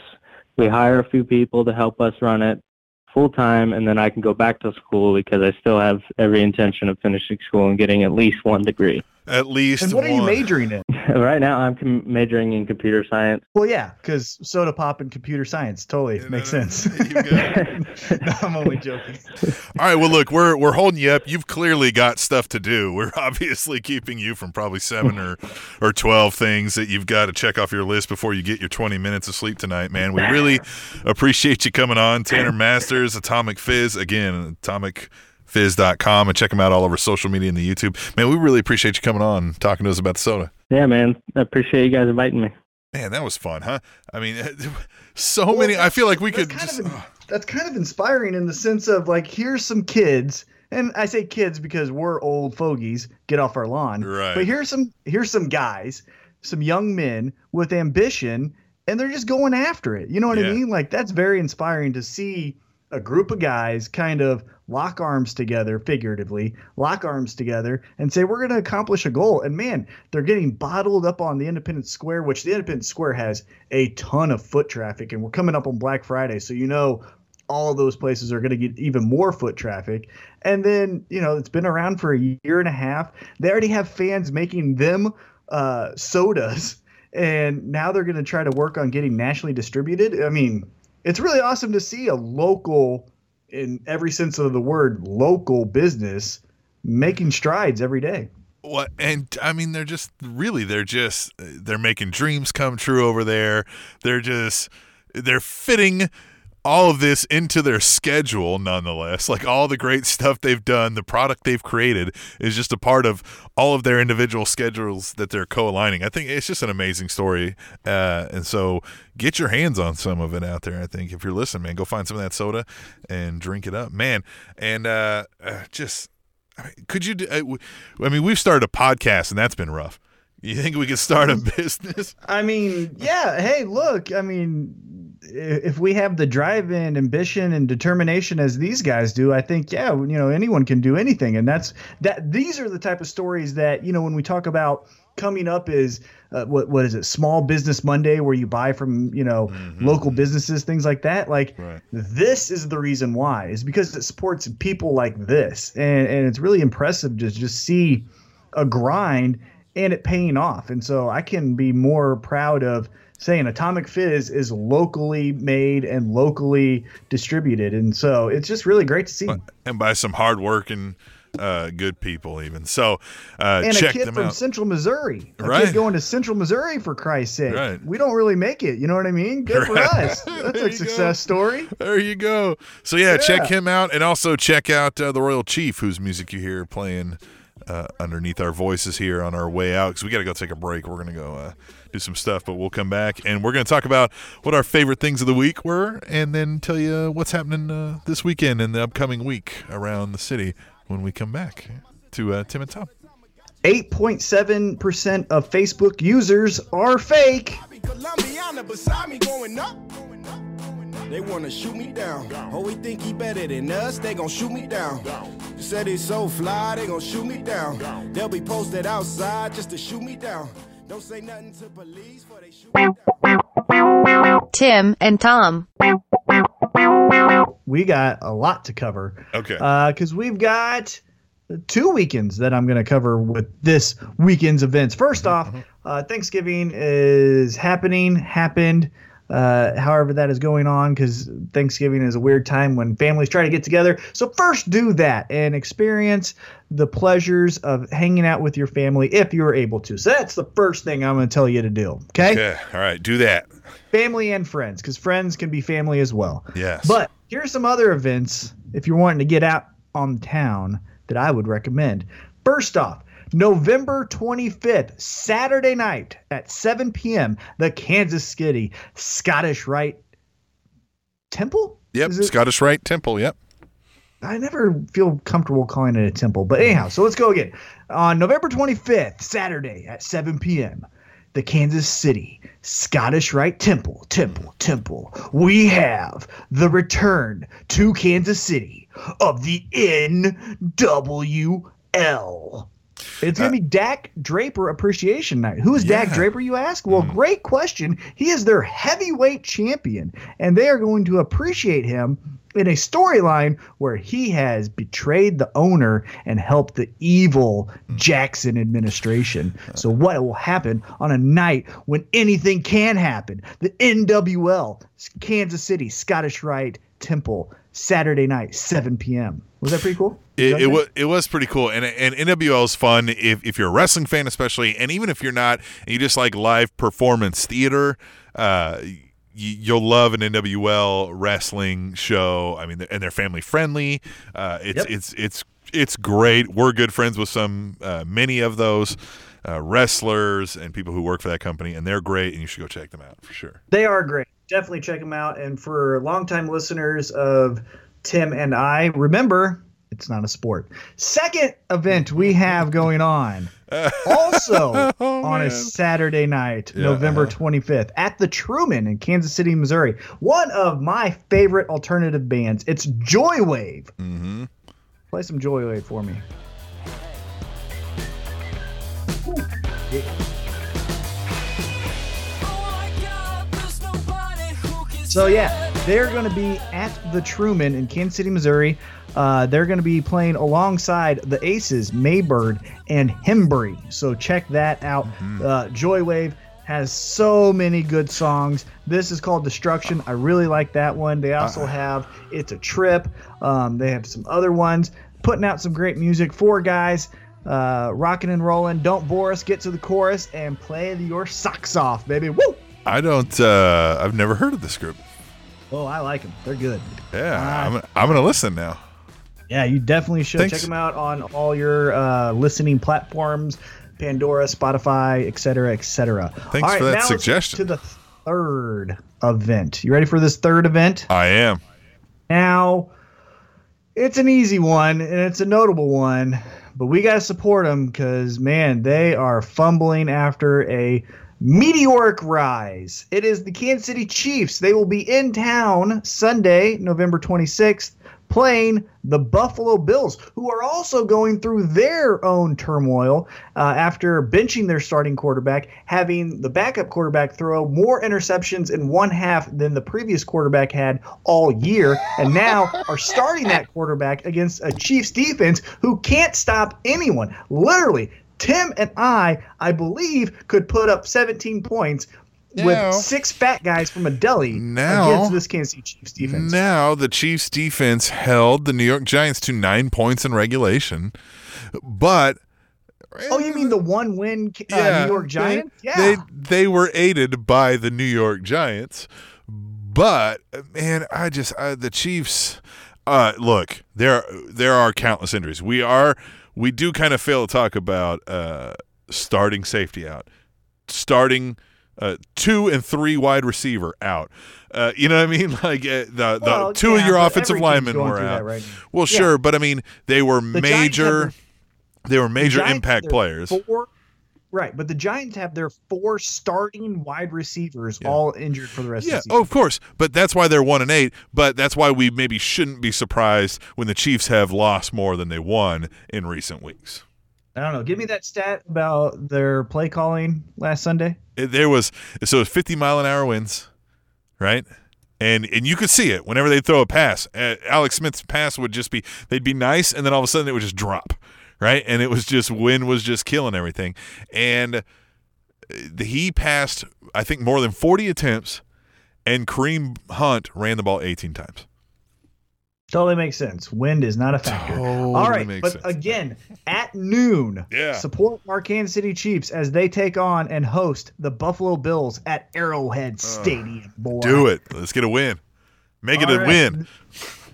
E: We hire a few people to help us run it full time, and then I can go back to school because I still have every intention of finishing school and getting at least one degree.
C: At least.
B: And what are you majoring in?
E: right now, I'm com- majoring in computer science.
B: Well, yeah, because soda pop and computer science totally
C: Yeah,
B: makes
C: no, no,
B: sense.
C: you
B: no, I'm only joking.
C: All right. Well, look, we're we're holding you up. You've clearly got stuff to do. We're obviously keeping you from probably seven or or twelve things that you've got to check off your list before you get your twenty minutes of sleep tonight, man. We really appreciate you coming on, Tanner Masters, Atomic Fizz. Again, atomicfizz.com and check them out all over social media and the YouTube. Man, we really appreciate you coming on, talking to us about the soda.
E: Yeah, man, I appreciate you guys inviting me.
C: Man, that was fun, huh? I mean, so many. I feel like we could
B: kind
C: just.
B: of in- that's kind of inspiring in the sense of like here's some kids and I say kids because we're old fogies get off our lawn
C: Right.
B: but here's some here's some guys some young men with ambition and they're just going after it you know what
C: Yeah.
B: I mean like that's very inspiring to see a group of guys kind of lock arms together figuratively lock arms together and say we're going to accomplish a goal. And man they're getting bottled up on the independence square which the independence square has a ton of foot traffic and we're coming up on black friday so you know all of those places are going to get even more foot traffic. And then you know it's been around for a year and a half. They already have fans making them uh, sodas and now they're going to try to work on getting nationally distributed. I mean it's really awesome to see a local in every sense of the word local business making strides every day
C: What and I mean they're just really they're just they're making dreams come true over there. They're just they're fitting all of this into their schedule nonetheless. Like all the great stuff they've done, the product they've created is just a part of all of their individual schedules that they're co-aligning. I think it's just an amazing story. Uh, and so get your hands on some of it out there. I think if you're listening, man, go find some of that soda and drink it up, man. And uh, uh, just I mean, could you? do- uh, I mean, we've started a podcast, and that's been rough. You think we could start a business?
B: I mean, yeah. Hey, look. I mean, if we have the drive and ambition and determination as these guys do, I think, yeah, you know, anyone can do anything. And that's that. These are the type of stories that you know when we talk about coming up is uh, what what is it? Small Business Monday, where you buy from you know local businesses, things like that. Like
C: Right.
B: this is the reason why is because it supports people like this, and and it's really impressive to just see a grind and it paying off. And so I can be more proud of saying Atomic Fizz is locally made and locally distributed. And so it's just really great to see.
C: and by some hardworking, uh, good people, even. So uh,
B: and a kid
C: them
B: from
C: out.
B: Central Missouri. A
C: Right.
B: kid going to Central Missouri for Christ's sake.
C: Right.
B: We don't really make it. You know what I mean? Good for us. That's a success story.
C: There you go. So yeah, check him out, and also check out uh, the Royal Chief, whose music you hear playing uh, underneath our voices here on our way out. Because we got to go take a break. We're gonna go uh, do some stuff, but we'll come back and we're gonna talk about what our favorite things of the week were, and then tell you what's happening uh, this weekend and the upcoming week around the city when we come back to uh, Tim and Tom.
B: 8.7% of Facebook users are fake.
D: Colombiana beside me going up. They wanna shoot me down. Oh, we think he better than us, they gon' shoot me down. Said he's so fly, they gon' shoot me down. They'll be posted outside just to shoot me down. Don't say nothing to police, for they shoot me down.
A: Tim and Tom.
B: We got a lot to cover.
C: Okay.
B: because we've got two weekends that I'm going to cover with this weekend's events. First off, uh, Thanksgiving is happening, happened. Uh, however, that is going on because Thanksgiving is a weird time when families try to get together. So, first, do that and experience the pleasures of hanging out with your family if you're able to. So, that's the first thing I'm going to tell you to do. Okay.
C: okay. All right. Do that.
B: Family and friends because friends can be family as well.
C: Yes.
B: But here's some other events if you're wanting to get out on town that I would recommend. First off, November 25th, Saturday night at 7 p.m., the Kansas City Scottish Rite Temple?
C: Yep. Scottish Rite Temple. Yep.
B: I never feel comfortable calling it a temple. But anyhow, so let's go again. On November 25th, Saturday at 7 p.m., the Kansas City Scottish Rite Temple, Temple, Temple. We have the return to Kansas City of the NWL. It's going to uh, be Dak Draper Appreciation Night. Who is Dak Draper, you ask? Well, mm. great question. He is their heavyweight champion, and they are going to appreciate him in a storyline where he has betrayed the owner and helped the evil mm. Jackson administration. So, what will happen on a night when anything can happen? The NWL, Kansas City Scottish Rite Temple, Saturday night, 7 p.m. Was that pretty cool?
C: It, it was it was pretty cool, and and NWL is fun if if you're a wrestling fan, especially, and even if you're not, and you just like live performance theater. Uh, you, you'll love an NWL wrestling show. I mean, and they're family friendly. Uh, it's
B: Yep.
C: it's it's it's great. We're good friends with some uh, many of those uh, wrestlers and people who work for that company, and they're great. And you should go check them out for sure.
B: They are great. Definitely check them out. And for longtime listeners of Tim and I, remember it's not a sport. Second event we have going on, also
C: Oh,
B: on a. Saturday night,
C: Yeah,
B: November
C: uh-huh.
B: 25th, at the Truman in Kansas City, Missouri. One of my favorite alternative bands. It's Joywave.
C: Mm-hmm.
B: Play some Joywave for me. So yeah, they're going to be at the Truman in Kansas City, Missouri. Uh, they're going to be playing alongside the Aces, Maybird, and Hembree. So check that out. Uh, Joywave has so many good songs. This is called Destruction. I really like that one. They also have It's a Trip. Um, they have some other ones putting out some great music. Four guys. Uh, rocking and rolling. Don't bore us. Get to the chorus and play your socks off, baby. Woo!
C: I don't. Uh, I've never heard of this group.
B: Oh, I like them. They're good.
C: Yeah,
B: Ah.
C: I'm, I'm gonna listen now.
B: Yeah, you definitely should
C: Thanks.
B: check them out on all your uh, listening platforms, Pandora, Spotify, etc., etc.
C: Thanks for that
B: now let's get
C: suggestion.
B: To the third event. You ready for this third event?
C: I am.
B: Now, it's an easy one and it's a notable one, but we got to support them because, man, they are fumbling after a meteoric rise. It is the Kansas City Chiefs. They will be in town Sunday, November 26th, playing the Buffalo Bills, who are also going through their own turmoil uh, after benching their starting quarterback, having the backup quarterback throw more interceptions in one half than the previous quarterback had all year, and now are starting that quarterback against a Chiefs defense who can't stop anyone. Literally, Tim and I, I believe, could put up 17 points
C: Now-
B: with six fat guys from a deli
C: Now-
B: against this Kansas City Chiefs defense.
C: Now the Chiefs defense held the New York Giants to nine points in regulation, but
B: Oh, you mean the one win uh,
C: Yeah,
B: New York
C: they-
B: Giants? yeah.
C: They they were aided by the New York Giants, but man, I just I, the Chiefs. Uh, look, there there are countless injuries. We are we do kind of fail to talk about uh, starting safety out, starting uh, two and three wide receiver out. Uh, you know what I mean? Like uh, the the
B: Well,
C: two of your offensive linemen were out.
B: right.
C: Well,
B: Yeah.
C: sure, but I mean they were
B: The
C: major.
B: their-
C: They were major
B: Giants
C: impact players.
B: Four, right, but the Giants have their four starting wide receivers
C: Yeah.
B: all injured for the rest
C: Yeah,
B: of the season.
C: oh, of course. But that's why they're one and eight. But that's why we maybe shouldn't be surprised when the Chiefs have lost more than they won in recent weeks.
B: I don't know. Give me that stat about their play calling last Sunday.
C: It- there was so it was 50 mile an hour winds, right? And and you could see it whenever they throw a pass. Uh, Alex Smith's pass would just be they'd be nice, and then all of a sudden it would just drop, right? And it was just wind was just killing everything. And uh, he passed I think more than 40 attempts, and Kareem Hunt ran the ball 18 times.
B: Totally makes sense. Wind is not a factor.
C: Totally
B: All right, but
C: sense.
B: again, at noon,
C: Yeah.
B: support our Kansas City Chiefs as they take on and host the Buffalo Bills at Arrowhead Stadium. Boy.
C: Do it. Let's get a win. Make it a
B: right.
C: win.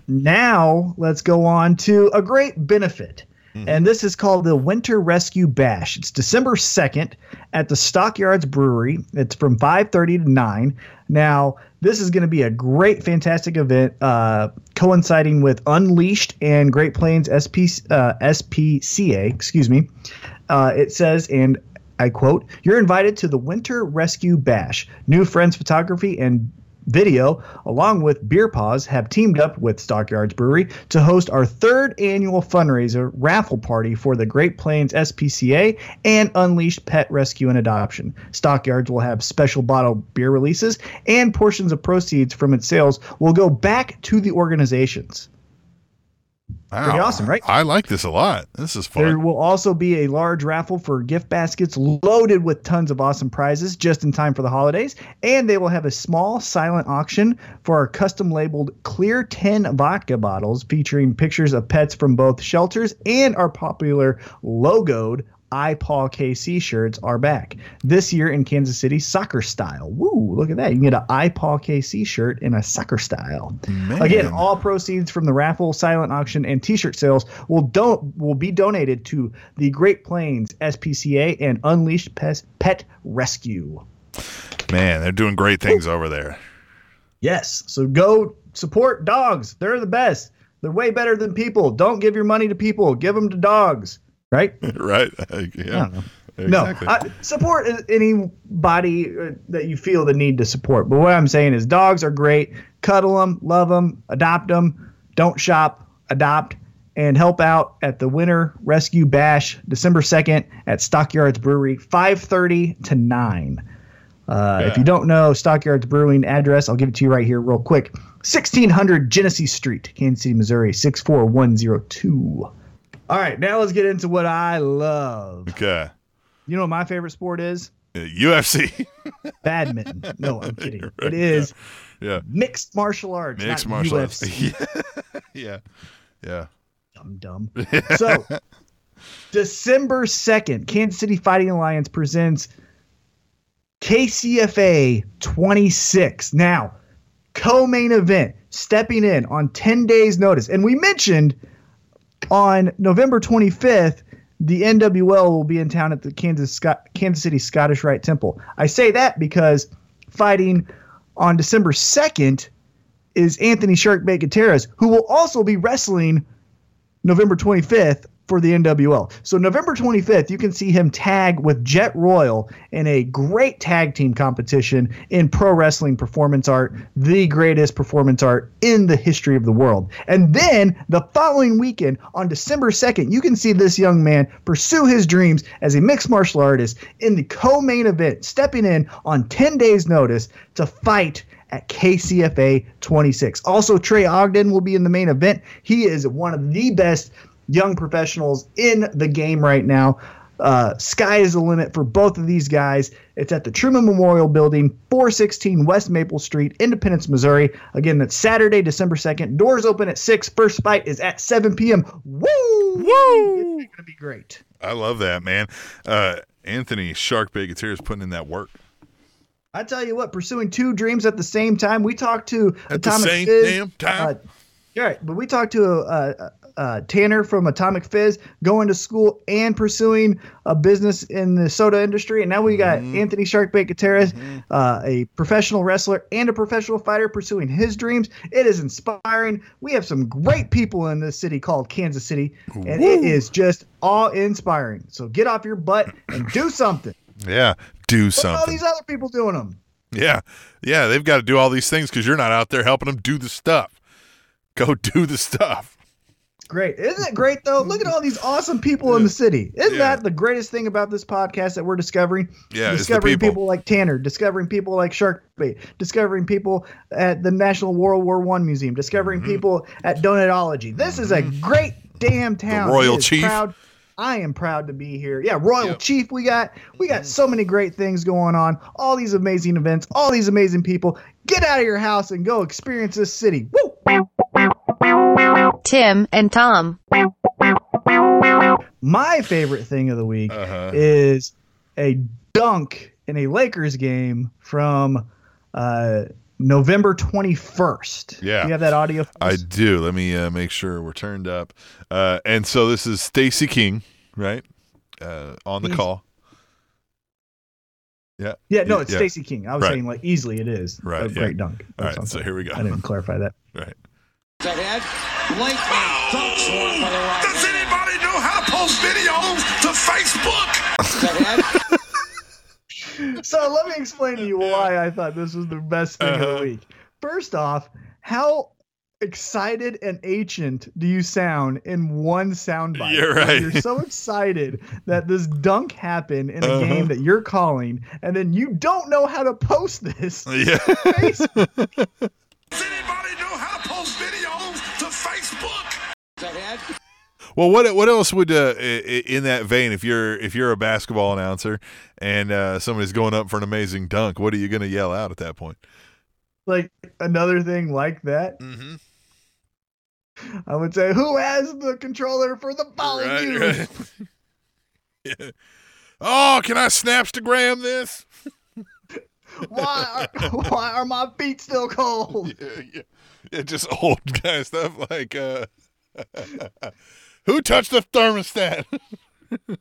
B: Now let's go on to a great benefit. Mm-hmm. And this is called the Winter Rescue Bash. It's December 2nd at the Stockyards Brewery. It's from 5:30 to 9. Now, this is going to be a great fantastic event uh, coinciding with Unleashed and Great Plains SP, uh, SPCA, excuse me. Uh, it says and I quote, You're invited to the Winter Rescue Bash. New Friends Photography and Video, along with Beer Paws, have teamed up with Stockyards Brewery to host our third annual fundraiser raffle party for the Great Plains SPCA and Unleashed Pet Rescue and Adoption. Stockyards will have special bottle beer releases, and portions of proceeds from its sales will go back to the organizations. Pretty
C: Wow.
B: awesome, right?
C: I like this a lot. This is fun.
B: There will also be a large raffle for gift baskets loaded with tons of awesome prizes just in time for the holidays. And they will have a small silent auction for our custom labeled Clear 10 vodka bottles featuring pictures of pets from both shelters and our popular logoed I Paul KC shirts are back this year in Kansas City soccer style. Woo, look at that. You can get an I Paul KC shirt in a soccer style.
C: Man.
B: Again, all proceeds from the raffle, silent auction, and T-shirt sales will don't will be donated to the Great Plains SPCA and Unleashed Pet, Pet Rescue.
C: Man, they're doing great things over there.
B: Yes, so go support dogs. They're the best. They're way better than people. Don't give your money to people. Give them to dogs. Right?
C: right?
B: I
C: Yeah.
B: don't know.
C: Exactly.
B: No, I, support anybody uh, that you feel the need to support. But what I'm saying is, dogs are great. Cuddle them, love them, adopt them. Don't shop, adopt, and help out at the Winter Rescue Bash, December 2nd at Stockyards Brewery, 5:30 to 9. Uh, If you don't know Stockyards Brewing address, I'll give it to you right here, real quick. 1600 Genessee Street, Kansas City, Missouri, 64102. All right, now let's get into what I love.
C: okay.
B: You know what my favorite sport is?
C: Uh, UFC.
B: Badminton. No, I'm kidding.
C: Right,
B: It is
C: yeah.
B: mixed martial arts.
C: Mixed
B: not
C: martial
B: UFC.
C: arts. yeah. Yeah.
B: Dumb, dumb. So, December 2nd, Kansas City Fighting Alliance presents KCFA 26. Now, co main event, stepping in on 10 days' notice. And we mentioned on November 25th, the NWL will be in town at the Kansas Kansas City Scottish Rite Temple. I say that because fighting on December 2nd is Anthony Sharkbait Gutierrez, who will also be wrestling November 25th for the NWL. So November 25th, you can see him tag with Jet Royal in a great tag team competition in pro wrestling performance art, the greatest performance art in the history of the world. And then the following weekend, on December 2nd, you can see this young man pursue his dreams as a mixed martial artist in the co-main event, stepping in on 10 days notice to fight at KCFA 26. Also, Trey Ogden will be in the main event. He is one of the best young professionals in the game right now. Uh, sky is the limit for both of these guys. It's at the Truman Memorial Building, 416 West Maple Street, Independence, Missouri. Again, that's Saturday, December 2nd. Doors open at 6. First fight is at 7 p.m. Woo!
C: Woo!
B: It's going to be great.
C: I love that, man. Uh, Anthony Shark Bait is putting in that work.
B: I tell you what, pursuing two dreams at the same time. We talked to
C: At the same
B: Fizz,
C: damn time?
B: Uh, you're right, but we talked to uh, uh, Tanner from Atomic Fizz going to school and pursuing a business in the soda industry, and now we got
C: Mm-hmm.
B: Anthony Sharkbait Gutierrez, uh, a professional wrestler and a professional fighter pursuing his dreams. It is inspiring. We have some great people in this city called Kansas City, and it is just awe inspiring. So get off your butt and do something.
C: Yeah, do
B: Look at all these other people doing them.
C: Yeah, yeah, they've got to do all these things because you're not out there helping them do the stuff. Go do the stuff.
B: Great. Isn't it great though? Look at all these awesome people in the city. Isn't
C: Yeah.
B: that the greatest thing about this podcast that we're discovering?
C: Yeah, it's the
B: discovering
C: people.
B: like Tanner, discovering people like Shark. Sharkbait, discovering people at the National World War One Museum, discovering
C: Mm-hmm.
B: people at Donutology. This is a great damn town.
C: Royal Chief.
B: Proud. I am proud to be here. Yeah, Royal
C: Yep.
B: Chief. We got we got so many great things going on. All these amazing events. All these amazing people. Get out of your house and go experience this city. Woo!
A: Tim and Tom.
B: My favorite thing of the week
C: Uh-huh.
B: is a dunk in a Lakers game from uh, November 21st.
C: Yeah.
B: Do you have that audio?
C: I do. Let me uh, make sure we're turned up. Uh, and so this is Stacey King, right? Uh, on the
B: He's-
C: call. Yeah.
B: yeah, no, it's
C: yeah.
B: Stacey King. I was
C: Right.
B: saying like easily it is.
C: Right,
B: A
C: yeah.
B: great dunk.
C: All
B: That's
C: right. So here we go.
B: I didn't clarify that.
C: Right.
F: Ahead. Lightning dunks one for the
D: Does
F: Rockets.
D: anybody know how to post videos to Facebook?
F: ahead.
B: So let me explain to you why I thought this was the best thing of
C: Uh-huh.
B: the week. First off, how excited and ancient do you sound in one soundbite?
C: You're right.
B: You're so excited that this dunk happened in a
C: Uh-huh.
B: game that you're calling, and then you don't know how to post this.
C: Yeah. Well, what what else would uh, in that vein? If you're if you're a basketball announcer and uh, somebody's going up for an amazing dunk, what are you going to yell out at that point?
B: like another thing like that,
C: Mm-hmm.
B: I would say, "Who has the controller for the ball?"
C: Right, right. Yeah. Oh, can I Snapstagram this?
B: Why are, why are my feet still cold?
C: Yeah, yeah. yeah, just old guy stuff like uh, who touched the thermostat?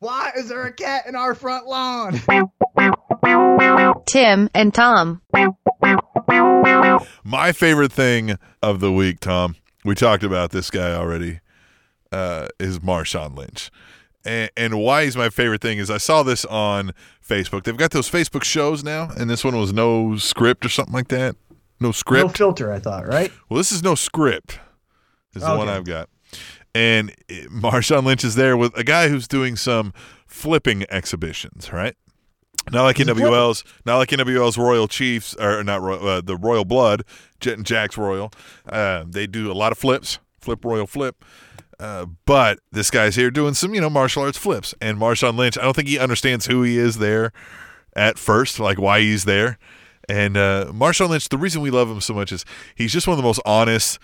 B: Why is there a cat in our front lawn?
A: Tim and Tom.
C: My favorite thing of the week, Tom. We talked about this guy already. Uh, is Marshawn Lynch, and, and why he's my favorite thing is I saw this on Facebook. They've got those Facebook shows now, and this one was no script or something like that. No script.
B: No filter, I thought, right?
C: Well, this is no script. This is the one I've got. And Marshawn Lynch is there with a guy who's doing some flipping exhibitions, right? Not like NWL's, not like NWL's Royal Chiefs or not Royal, uh, the Royal Blood, Jet and Jack's Royal. Uh, they do a lot of flips, flip Royal flip. Uh, but this guy's here doing some, you know, martial arts flips. And Marshawn Lynch, I don't think he understands who he is there at first, like why he's there. And uh, Marshawn Lynch, the reason we love him so much is he's just one of the most honest,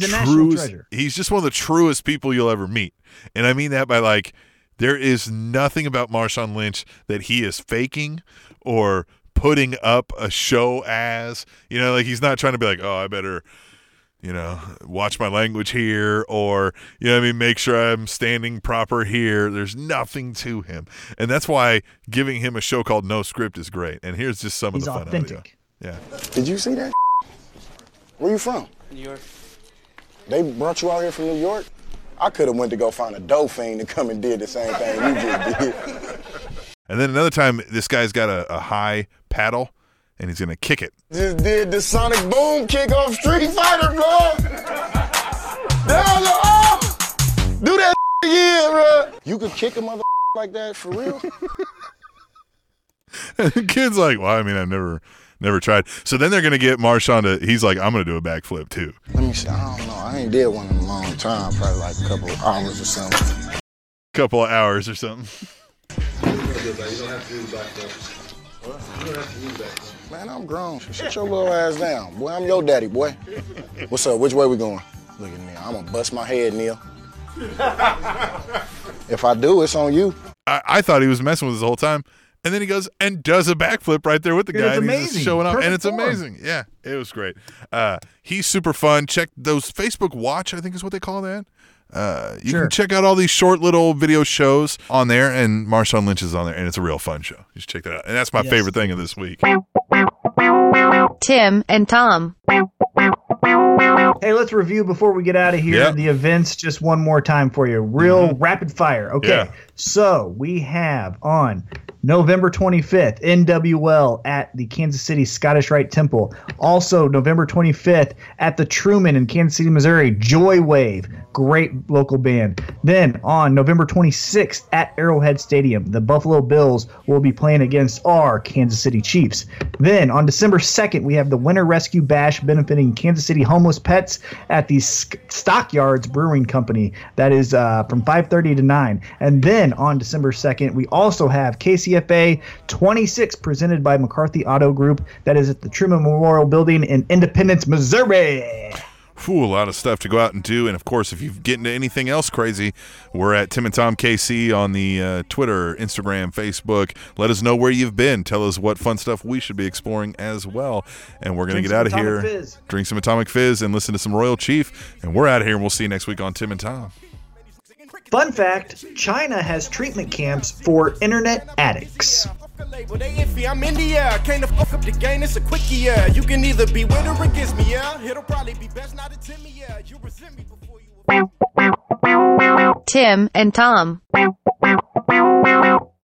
B: He's a national treasure.
C: He's just one of the truest people you'll ever meet. And I mean that by like, there is nothing about Marshawn Lynch that he is faking or putting up a show as. You know, like he's not trying to be like, oh, I better, you know, watch my language here or, you know what I mean, make sure I'm standing proper here. There's nothing to him. And that's why giving him a show called No Script is great. And here's just some
B: He's
C: of the fun
B: authentic.
C: audio. Yeah.
G: Did you see that? Where you from?
F: New York.
G: They brought you out here from New York? I could have went to go find a dope fiend to come and did the same thing you just did.
C: And then another time, this guy's got a, a high paddle and he's gonna kick it.
G: Just did the Sonic Boom kick off Street Fighter, bro. Down the oh, do that again, bro. You could kick a mother like that for real?
C: And the kid's like, "Well, I mean, I've never, never tried." So then they're gonna get Marshawn to. He's like, "I'm gonna do a backflip too."
G: Let me see. I don't know. I ain't did one in a long time. Probably like a couple of hours or something.
C: Couple of hours or something.
G: Man, I'm grown. Shut your little ass down. Boy, I'm your daddy, boy. What's up? Which way we going? Look at Neil. I'm gonna bust my head, Neil. if I do, it's on you.
C: I, I thought he was messing with us the whole time. And then he goes and does a backflip right there with the
B: Dude,
C: guy.
B: it's
C: and he's
B: amazing.
C: showing off.
B: Perfect
C: and it's
B: form.
C: amazing. Yeah, it was great. Uh, he's super fun. Check those Facebook Watch, I think is what they call that. Uh, you
B: Sure.
C: can check out all these short little video shows on there, and Marshawn Lynch is on there, and it's a real fun show. You should check that out. And that's my
B: Yes.
C: favorite thing of this week.
A: Tim and Tom.
B: Hey, let's review before we get out of here
C: Yeah.
B: the events just one more time for you. Real rapid fire. Okay.
C: Yeah.
B: So we have on November 25th, NWL at the Kansas City Scottish Rite Temple. Also, November 25th at the Truman in Kansas City, Missouri, Joywave. Great local band. Then on November 26th at Arrowhead Stadium, the Buffalo Bills will be playing against our Kansas City Chiefs. Then on December 2nd, we have the Winter Rescue Bash benefiting Kansas City homeless pets at the Stockyards Brewing Company. That is uh, from 5:30 to 9. And then on December 2nd, we also have KCFA 26 presented by McCarthy Auto Group. That is at the Truman Memorial Building in Independence, Missouri.
C: Whew, a lot of stuff to go out and do. And of course, if you get into anything else crazy, we're at Tim and Tom KC on the uh, Twitter, Instagram, Facebook. Let us know where you've been. Tell us what fun stuff we should be exploring as well. And we're going to get out of here,
B: Fizz.
C: drink some Atomic Fizz, and listen to some Royal Chief. And we're out of here, and we'll see you next week on Tim and Tom.
B: Fun fact China has treatment camps for internet addicts.
D: Label, they iffy, I'm in the air. Can't fuck up the game, it's a quickie, yeah. You can either be with or against me, yeah. It'll probably be best not to tell me, yeah. You resent me before you.
A: Tim and Tom.